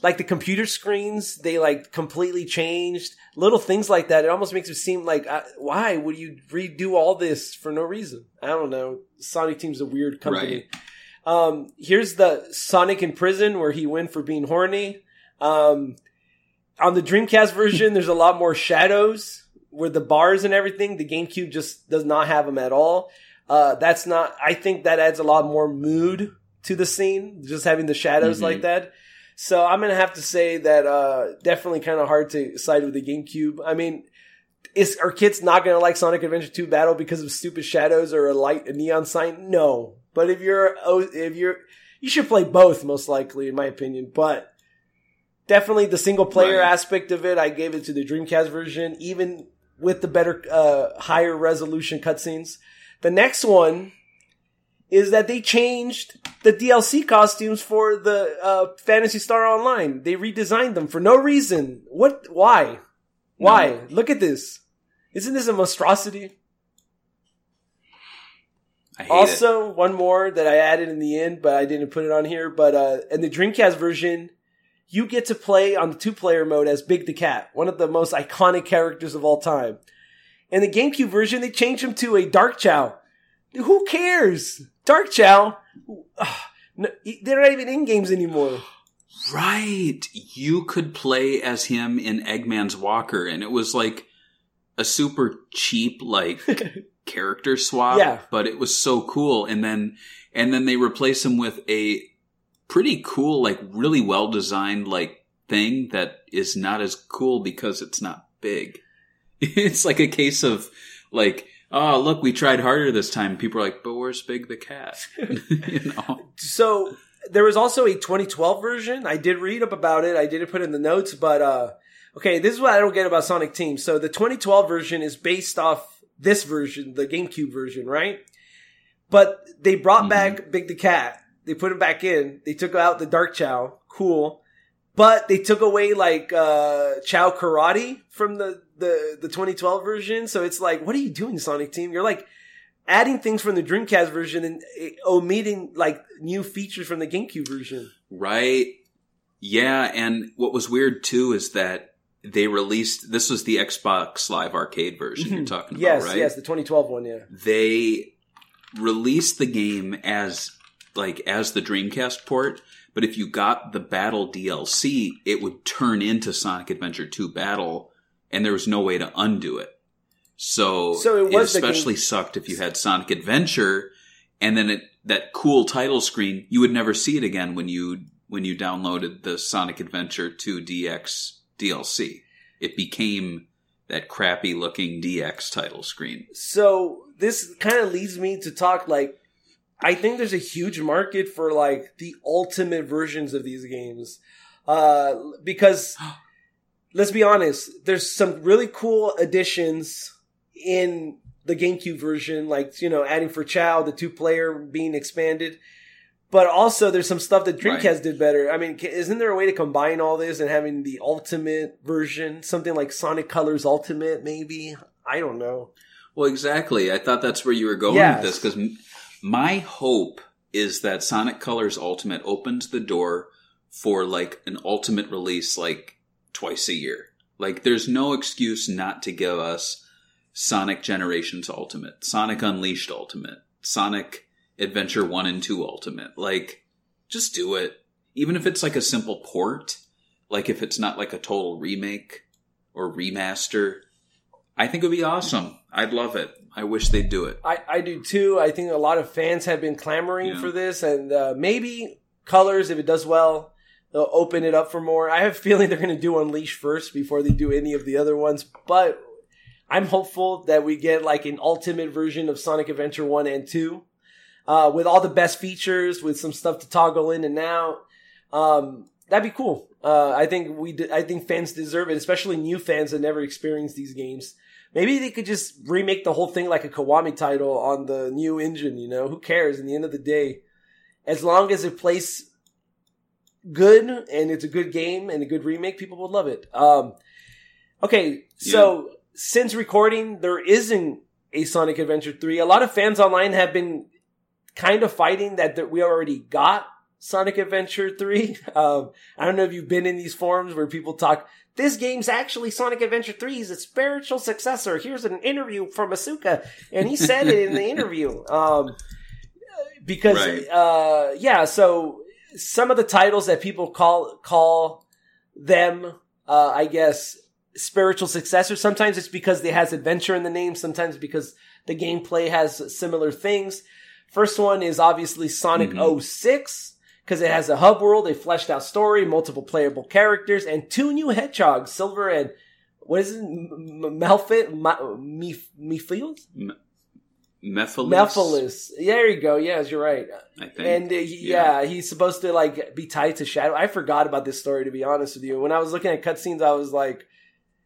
like the computer screens, they like completely changed. Little things like that. It almost makes it seem like uh, why would you redo all this for no reason? I don't know. Sonic Team's a weird company. Um, here's the Sonic in prison where he went for being horny. Um, on the Dreamcast version, there's a lot more shadows where the bars and everything. The GameCube just does not have them at all. Uh, that's not, I think that adds a lot more mood to the scene, just having the shadows Mhm. like that. So I'm gonna have to say that, uh, definitely kind of hard to side with the GameCube. I mean, is, are kids not gonna like Sonic Adventure 2 Battle because of stupid shadows or a light, a neon sign? No. But if you're, oh, if you're, you should play both most likely, in my opinion, but definitely the single player Right. aspect of it, I gave it to the Dreamcast version, even with the better, uh, higher resolution cutscenes. The next one is that they changed the DLC costumes for the uh, Phantasy Star Online. They redesigned them for no reason. What? Why? Why? Look at this. Isn't this a monstrosity? I hate it. Also, one more that I added in the end, but I didn't put it on here. But uh, in the Dreamcast version, you get to play on the two-player mode as Big the Cat, one of the most iconic characters of all time. In the GameCube version, they changed him to a Dark Chao. Who cares? Dark Chao. They're not even in games anymore. Right. You could play as him in Eggman's Walker, and it was like a super cheap, like character swap. Yeah. But it was so cool. And then and then they replace him with a pretty cool, like really well designed like thing that is not as cool because it's not big. It's like a case of like, oh look, we tried harder this time. People are like, but where's Big the Cat? you know? so there was also a 2012 version. I did read up about it. I didn't put it in the notes, but uh okay, this is what I don't get about Sonic Team. So the 2012 version is based off this version, the GameCube version, right? But they brought Mhm. back Big the Cat. They put him back in. They took out the Dark Chao. Cool. But they took away like uh Chao Karate from the the the 2012 version. So it's like, what are you doing, Sonic Team? You're like adding things from the Dreamcast version and eh, omitting like new features from the GameCube version. Right. Yeah, and what was weird too is that they released this was the Xbox Live Arcade version you're talking about, yes, right? yes, the 2012 one, yeah. They released the game as like as the Dreamcast port, but if you got the Battle DLC, it would turn into Sonic Adventure 2 Battle and there was no way to undo it. So, So it was the especially sucked if you had Sonic Adventure and then it that cool title screen, you would never see it again when you when you downloaded the Sonic Adventure 2 DX DLC. It became that crappy looking DX title screen. So this kind of leads me to talk like I think there's a huge market for like the ultimate versions of these games. Uh because let's be honest, there's some really cool additions in the GameCube version, like, you know, adding for Chao, the two player being expanded. But also there's some stuff that Dreamcast Right. did better. I mean, isn't there a way to combine all this and having the ultimate version? Something like Sonic Colors Ultimate, maybe? I don't know. Well, exactly. I thought that's where you were going Yes. with this because my hope is that Sonic Colors Ultimate opens the door for like an ultimate release like twice a year. Like there's no excuse not to give us Sonic Generations Ultimate, Sonic Unleashed Ultimate, Sonic Adventure 1 and 2 Ultimate. Like just do it. Even if it's like a simple port, like if it's not like a total remake or remaster, I think it would be awesome. I'd love it. I wish they'd do it. I, I do too. I think a lot of fans have been clamoring Yeah. for this, and uh, maybe Colors, if it does well, they'll open it up for more. I have a feeling they're going to do Unleash first before they do any of the other ones, but I'm hopeful that we get like an ultimate version of Sonic Adventure 1 and 2 uh, with all the best features, with some stuff to toggle in and out. Um, that'd be cool. Uh, I think we, I think fans deserve it, especially new fans that never experienced these games. Maybe they could just remake the whole thing like a Kiwami title on the new engine. You know, who cares? In the end of the day, as long as it plays good and it's a good game and a good remake, people will love it. Um, okay, so since recording, there isn't a Sonic Adventure 3. A lot of fans online have been kind of fighting that that we already got Sonic Adventure 3. Um, I don't know if you've been in these forums where people talk, this game's actually Sonic Adventure 3 is a spiritual successor. Here's an interview from Iizuka, and he said it in the interview. Um, because, Right. uh, yeah, so some of the titles that people call, call them, uh, I guess, spiritual successors. Sometimes it's because it has adventure in the name. Sometimes because the gameplay has similar things. First one is obviously Sonic Mhm. 06 because it has a hub world, a fleshed out story, multiple playable characters, and two new hedgehogs, Silver and what is it? M- M- Malfit? Ma- Meph- Mephiles? There you go. Yes, you're right. I think. And uh, he- yeah. he's supposed to like be tied to Shadow. I forgot about this story to be honest with you. When I was looking at cutscenes, I was like,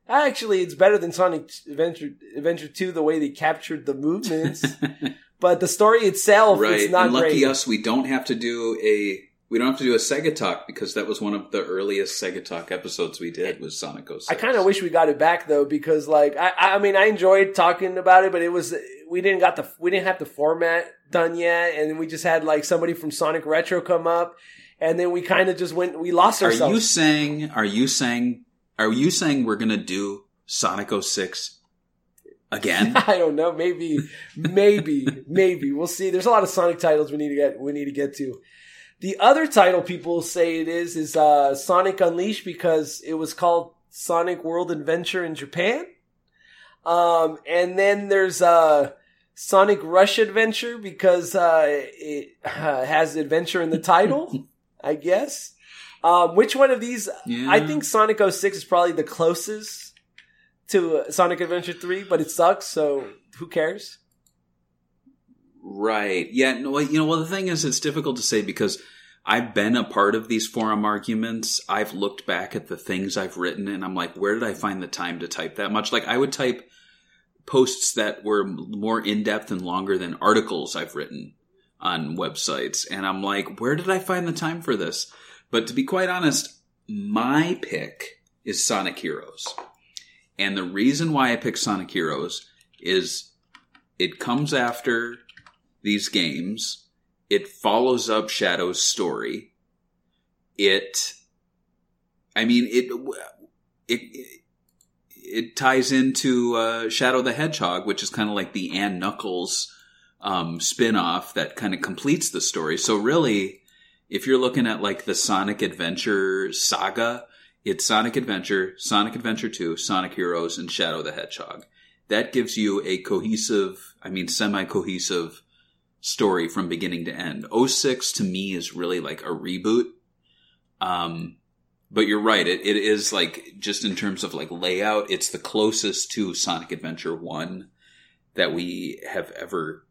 actually, it's better than Sonic Adventure Adventure Two the way they captured the movements. but the story itself, right. it's not and lucky great. us, we don't have to do a we don't have to do a Sega Talk because that was one of the earliest Sega Talk episodes we did was Sonic 06. I kind of wish we got it back though, because like I, I mean, I enjoyed talking about it, but it was we didn't got the we didn't have the format done yet, and we just had like somebody from Sonic Retro come up, and then we kind of just went we lost ourselves. Are you saying? Are you saying? Are you saying we're gonna do Sonic 06 again? I don't know. Maybe, maybe, maybe. We'll see. There's a lot of Sonic titles we need to get. We need to get to. The other title people say it is is uh, Sonic Unleashed because it was called Sonic World Adventure in Japan. Um, and then there's uh, Sonic Rush Adventure because uh, it uh, has adventure in the title. I guess. Um, which one of these? Yeah. I think Sonic 06 is probably the closest to uh, Sonic Adventure 3, but it sucks, so who cares? Right. Yeah. No, well, you know, well, the thing is, it's difficult to say because I've been a part of these forum arguments. I've looked back at the things I've written and I'm like, where did I find the time to type that much? Like, I would type posts that were more in depth and longer than articles I've written on websites. And I'm like, where did I find the time for this? But to be quite honest, my pick is Sonic Heroes. And the reason why I pick Sonic Heroes is it comes after these games. It follows up Shadow's story. It, I mean, it, it, it ties into uh, Shadow the Hedgehog, which is kind of like the Ann Knuckles um, spin-off that kind of completes the story. So really, if you're looking at like the Sonic Adventure saga, it's Sonic Adventure, Sonic Adventure 2, Sonic Heroes, and Shadow the Hedgehog. That gives you a cohesive, I mean, semi-cohesive story from beginning to end. 06 to me is really like a reboot. Um, but you're right. It, it is like, just in terms of like layout, it's the closest to Sonic Adventure 1 that we have ever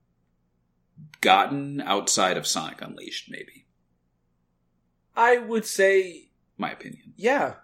gotten outside of Sonic Unleashed, maybe. I would say, My opinion. yeah.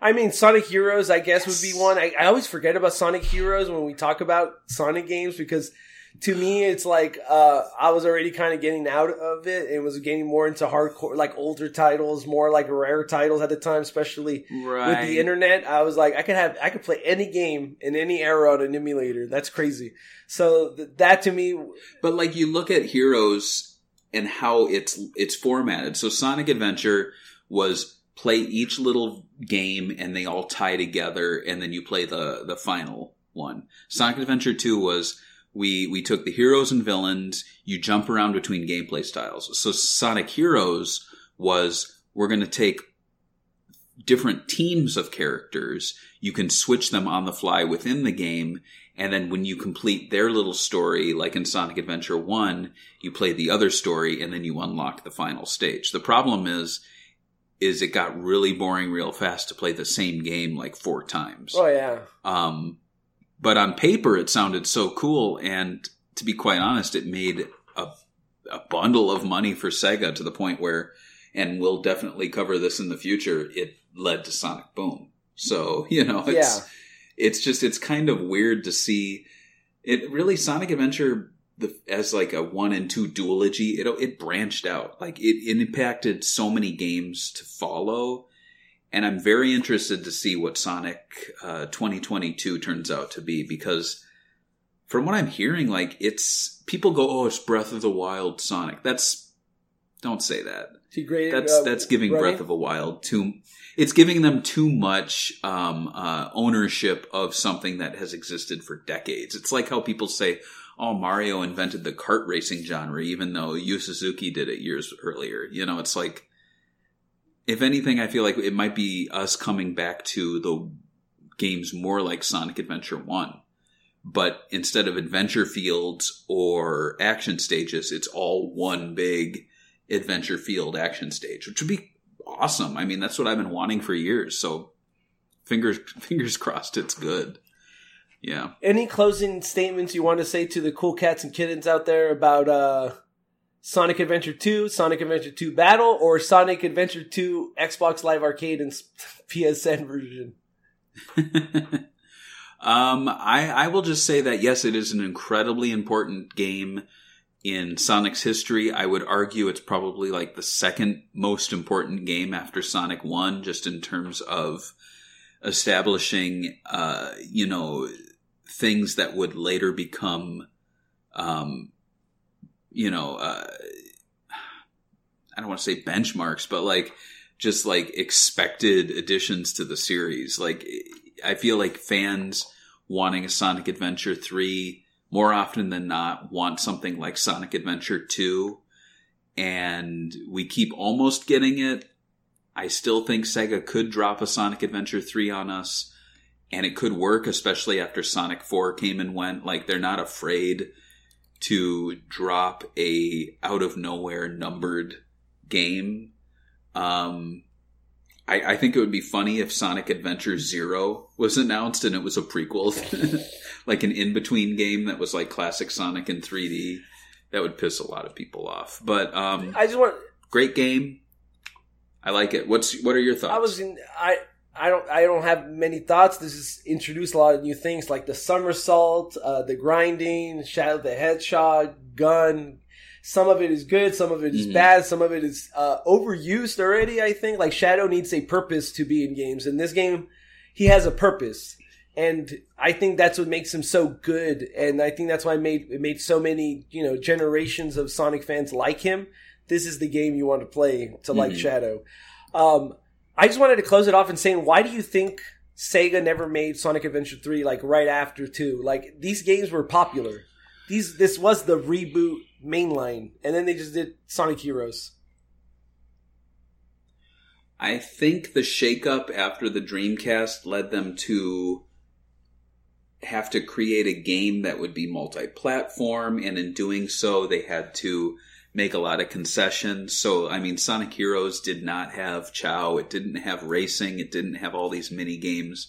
I mean, Sonic Heroes, I guess, would be one. I, I always forget about Sonic Heroes when we talk about Sonic games because to me, it's like uh, I was already kind of getting out of it and was getting more into hardcore, like older titles, more like rare titles at the time, especially Right. with the internet. I was like, I could have, I could play any game in any era on an emulator. That's crazy. So th- that to me, But like you look at Heroes and how it's it's formatted. So Sonic Adventure was play each little game and they all tie together and then you play the the final one. Sonic Adventure 2 was we we took the heroes and villains, you jump around between gameplay styles. So Sonic Heroes was we're going to take different teams of characters. You can switch them on the fly within the game. And then when you complete their little story, like in Sonic Adventure 1, you play the other story and then you unlock the final stage. The problem is, is it got really boring real fast to play the same game like four times. Oh yeah. Um, but on paper, it sounded so cool. And to be quite honest, it made a, a bundle of money for Sega to the point where, and we'll definitely cover this in the future, it led to Sonic Boom. So, you know, it's, Yeah. it's just, it's kind of weird to see it really Sonic Adventure the, as like a one and two duology. It, it branched out. Like it, it impacted so many games to follow and I'm very interested to see what Sonic uh, 2022 turns out to be because from what I'm hearing, like it's people go, "Oh, it's Breath of the Wild Sonic." That's don't say that. Graded. That's uh, that's giving running? Breath of the Wild too. It's giving them too much um, uh, ownership of something that has existed for decades. It's like how people say, "Oh, Mario invented the kart racing genre," even though Yu Suzuki did it years earlier. You know, it's like if anything, I feel like it might be us coming back to the games more like Sonic Adventure 1. But instead of adventure fields or action stages, it's all one big adventure field action stage, which would be awesome. I mean, that's what I've been wanting for years. So fingers fingers crossed it's good. Yeah. Any closing statements you want to say to the cool cats and kittens out there about uh, Sonic Adventure 2, Sonic Adventure 2 Battle, or Sonic Adventure 2 Xbox Live Arcade and PSN version? um, I, I will just say that yes, it is an incredibly important game in Sonic's history. I would argue it's probably like the second most important game after Sonic 1, just in terms of establishing, uh, you know, things that would later become, um, you know, uh, I don't want to say benchmarks, but like just like expected additions to the series. Like I feel like fans wanting a Sonic Adventure 3 more often than not want something like Sonic Adventure 2 and we keep almost getting it. I still think Sega could drop a Sonic Adventure 3 on us and it could work especially after Sonic 4 came and went like they're not afraid to drop a out of nowhere numbered game. Um, I, I think it would be funny if Sonic Adventure Zero was announced and it was a prequel, like an in between game that was like classic Sonic in 3D. That would piss a lot of people off. But um, I just want. great game. I like it. What's what are your thoughts? I was in. I. I don't. I don't have many thoughts. This is introduced a lot of new things, like the somersault, uh, the grinding, shadow the headshot, gun. Some of it is good. Some of it is Mhm. bad. Some of it is uh, overused already. I think like Shadow needs a purpose to be in games. In this game, he has a purpose, and I think that's what makes him so good. And I think that's why it made it made so many you know generations of Sonic fans like him. This is the game you want to play to like Mhm. Shadow. Um, I just wanted to close it off and saying, why do you think Sega never made Sonic Adventure 3 like right after 2? Like these games were popular. These this was the reboot mainline and then they just did Sonic Heroes. I think the shakeup after the Dreamcast led them to have to create a game that would be multi-platform, and in doing so, they had to make a lot of concessions. So, I mean, Sonic Heroes did not have Chao, it didn't have racing, it didn't have all these mini games.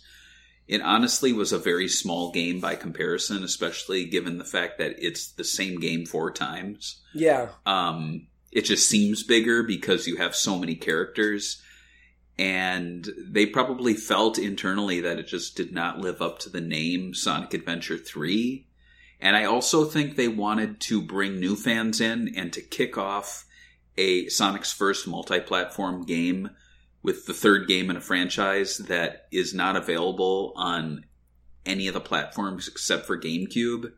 It honestly was a very small game by comparison, especially given the fact that it's the same game four times. Yeah. Um, it just seems bigger because you have so many characters. And they probably felt internally that it just did not live up to the name Sonic Adventure 3. And I also think they wanted to bring new fans in and to kick off a Sonic's first multi-platform game with the third game in a franchise that is not available on any of the platforms except for GameCube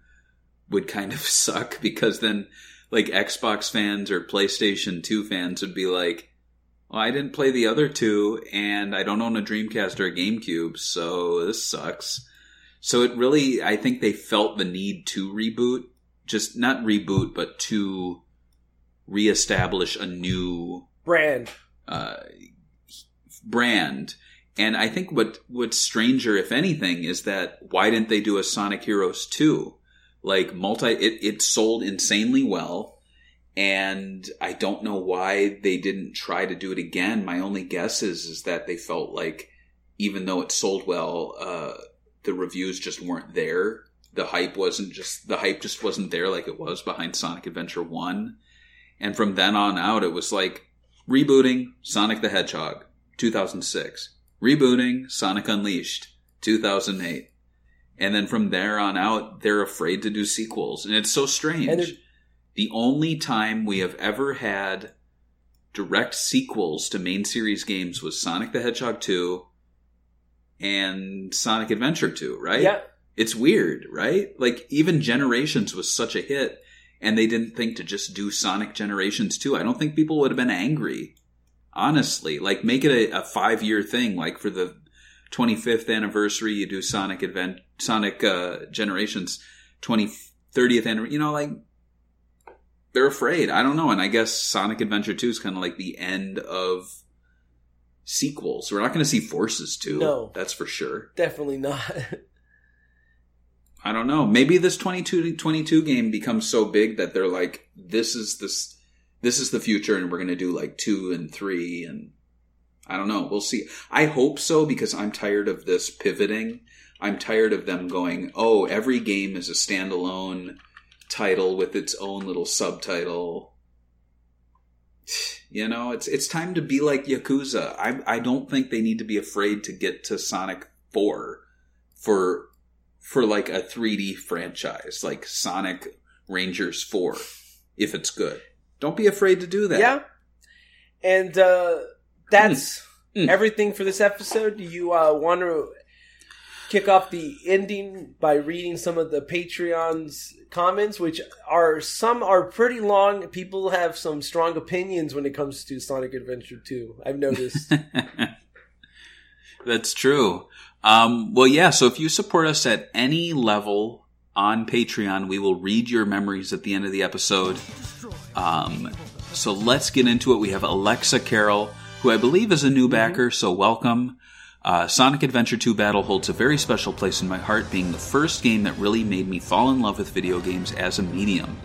would kind of suck because then like Xbox fans or PlayStation 2 fans would be like, well, I didn't play the other two and I don't own a Dreamcast or a GameCube, so this sucks. So it really, I think they felt the need to reboot, just not reboot, but to reestablish a new Brand. uh, brand. And I think what what's stranger, if anything, is that why didn't they do a Sonic Heroes 2? Like multi it, it sold insanely well. And I don't know why they didn't try to do it again. My only guess is is that they felt like even though it sold well, uh, the reviews just weren't there. The hype wasn't just the hype just wasn't there like it was behind Sonic Adventure 1. And from then on out it was like rebooting Sonic the Hedgehog 2006 rebooting Sonic Unleashed 2008. And then from there on out, they're afraid to do sequels. And it's so strange. The only time we have ever had direct sequels to main series games was Sonic the Hedgehog 2 and Sonic Adventure 2, right? Yeah. It's weird, right? Like even Generations was such a hit and they didn't think to just do Sonic Generations 2. I don't think people would have been angry. Honestly, like make it a, a 5-year thing like for the 25th anniversary you do Sonic Advent Sonic uh, Generations 20 30th anniversary, you know like they're afraid. I don't know, and I guess Sonic Adventure 2 is kind of like the end of sequels. We're not going to see Forces 2. No. That's for sure. Definitely not. I don't know. Maybe this 22 22 game becomes so big that they're like, this is this, this is the future, and we're going to do like two and three, and I don't know. We'll see. I hope so because I'm tired of this pivoting. I'm tired of them going, oh, every game is a standalone title with its own little subtitle. You know, it's it's time to be like Yakuza. I I don't think they need to be afraid to get to Sonic Four for for like a 3D franchise, like Sonic Rangers 4, if it's good. Don't be afraid to do that. yeah. And uh, that's Mm. Mm. everything for this episode. Do you uh, want to kick off the ending by reading some of the Patreon's comments, which are some are pretty long. People have some strong opinions when it comes to Sonic Adventure 2. I've noticed. That's true. Um, well, yeah. So if you support us at any level on Patreon, we will read your memories at the end of the episode. Um, so let's get into it. We have Alexa Carroll, who I believe is a new backer. So welcome. Uh, Sonic Adventure 2 Battle holds a very special place in my heart, being the first game that really made me fall in love with video games as a medium.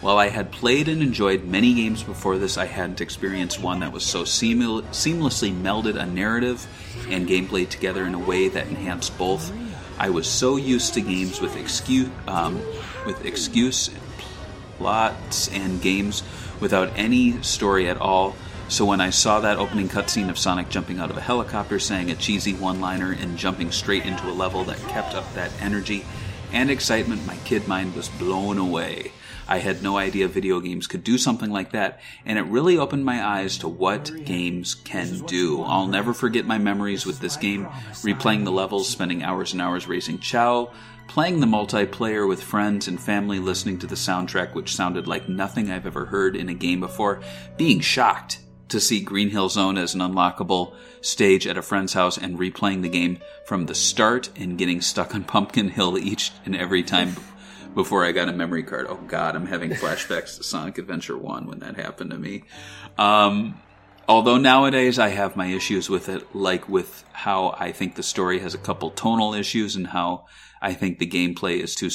While I had played and enjoyed many games before this, I hadn't experienced one that was so seamle- seamlessly melded a narrative and gameplay together in a way that enhanced both. I was so used to games with excuse, um, with excuse, plots, and games without any story at all. So when I saw that opening cutscene of Sonic jumping out of a helicopter, saying a cheesy one-liner, and jumping straight into a level that kept up that energy and excitement, my kid mind was blown away. I had no idea video games could do something like that, and it really opened my eyes to what games can do. I'll never forget my memories with this game, replaying the levels, spending hours and hours racing Chao, playing the multiplayer with friends and family, listening to the soundtrack, which sounded like nothing I've ever heard in a game before, being shocked to see Green Hill Zone as an unlockable stage at a friend's house and replaying the game from the start and getting stuck on Pumpkin Hill each and every time before I got a memory card. Oh god, I'm having flashbacks to Sonic Adventure 1 when that happened to me. Um, although nowadays I have my issues with it, like with how I think the story has a couple tonal issues and how I think the gameplay is too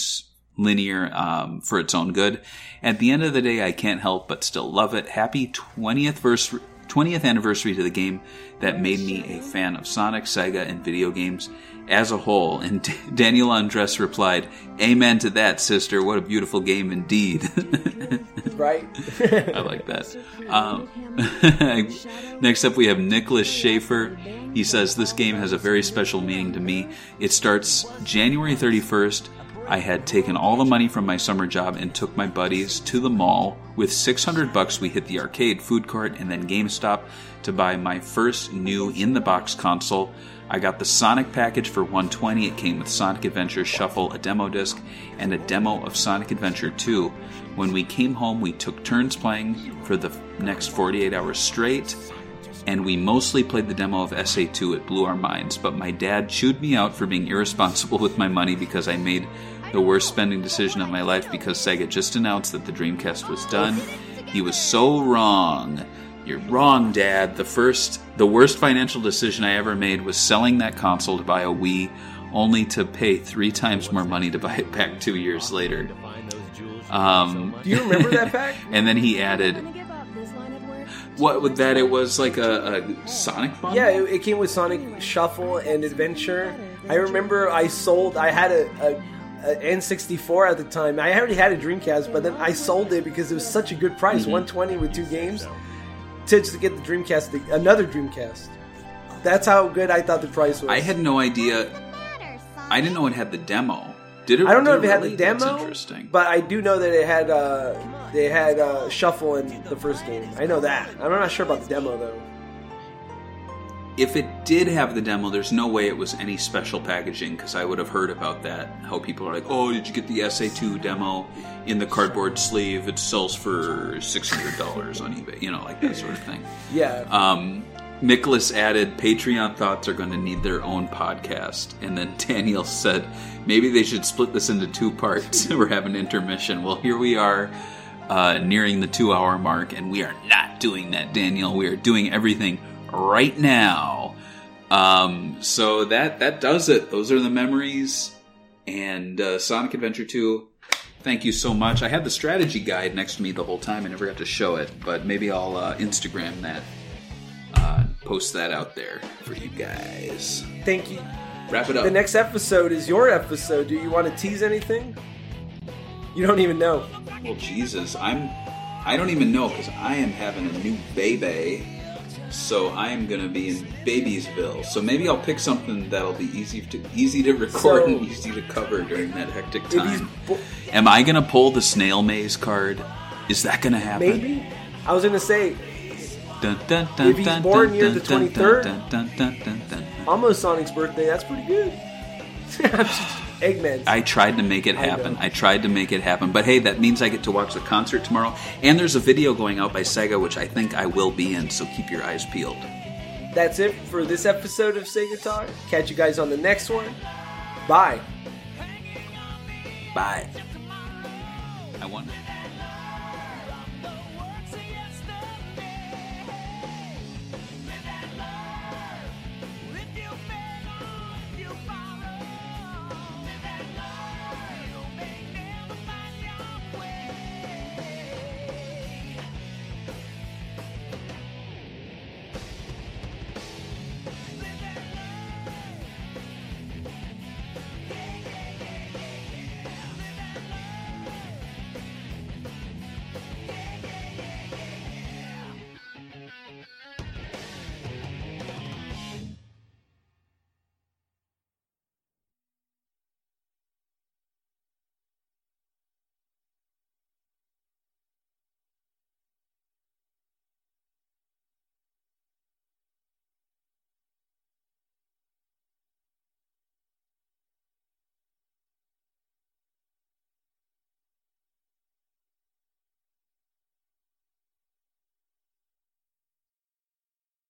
linear um, for its own good. At the end of the day, I can't help but still love it. Happy 20th verse. 20th anniversary to the game that made me a fan of Sonic, Sega, and video games as a whole. And D- Daniel Andres replied, Amen to that, sister. What a beautiful game indeed. right? I like that. Um, next up, we have Nicholas Schaefer. He says, This game has a very special meaning to me. It starts January 31st. I had taken all the money from my summer job and took my buddies to the mall. With 600 bucks, we hit the arcade, food court, and then GameStop to buy my first new in the box console. I got the Sonic package for 120. It came with Sonic Adventure Shuffle, a demo disc, and a demo of Sonic Adventure 2. When we came home, we took turns playing for the next 48 hours straight, and we mostly played the demo of SA2. It blew our minds, but my dad chewed me out for being irresponsible with my money because I made the worst spending decision of my life because Sega just announced that the Dreamcast was done. He was so wrong. You're wrong, Dad. The first, the worst financial decision I ever made was selling that console to buy a Wii, only to pay three times more money to buy it back two years later. Um, Do you remember that fact? and then he added, "What with that? It was like a, a Sonic bundle." Yeah, it, it came with Sonic Shuffle and Adventure. I remember I sold. I had a, a, a N64 at the time. I already had a Dreamcast, but then I sold it because it was such a good price, Mm-hmm. 120 with two games, to just get the Dreamcast, the, another Dreamcast. That's how good I thought the price was. I had no idea. I didn't know it had the demo. Did it? I don't know if it had the demo, That's interesting. but I do know that it had uh, they had uh, Shuffle in the first game. I know that. I'm not sure about the demo though. if it did have the demo, there's no way it was any special packaging because I would have heard about that. How people are like, "Oh, did you get the SA2 demo in the cardboard sleeve? It sells for six hundred dollars on eBay." You know, like that sort of thing. Yeah, Um, Nicholas added, Patreon thoughts are going to need their own podcast. And then Daniel said, maybe they should split this into two parts. We're having intermission. Well, here we are uh, nearing the two hour mark, and we are not doing that, Daniel. We are doing everything right now. Um, so that, that does it. Those are the memories. And uh, Sonic Adventure 2. Thank you so much. I had the strategy guide next to me the whole time. I never got to show it, but maybe I'll uh, Instagram that uh, post that out there for you guys. thank you. Wrap it up. The next episode is your episode. Do you want to tease anything? You don't even know. well, Jesus, I'm. I don't even know because I am having a new baby, so I am gonna be in Babiesville. So maybe I'll pick something that'll be easy to easy to record So- and easy to cover during that hectic time. bo- Am I gonna pull the snail maze card? Is that gonna happen? maybe, I was gonna say Dun, dun, dun, If he's born near the dun, dun, 23rd? dun, dun, dun, dun, dun. almost Sonic's birthday. That's pretty good. Eggman. I tried to make it happen. know. I, tried to make it happen. But hey, that means I get to watch the concert tomorrow. And there's a video going out by Sega, which I think I will be in, so keep your eyes peeled. That's it for this episode of Sega Talk. Catch you guys on the next one. Bye. Bye. I.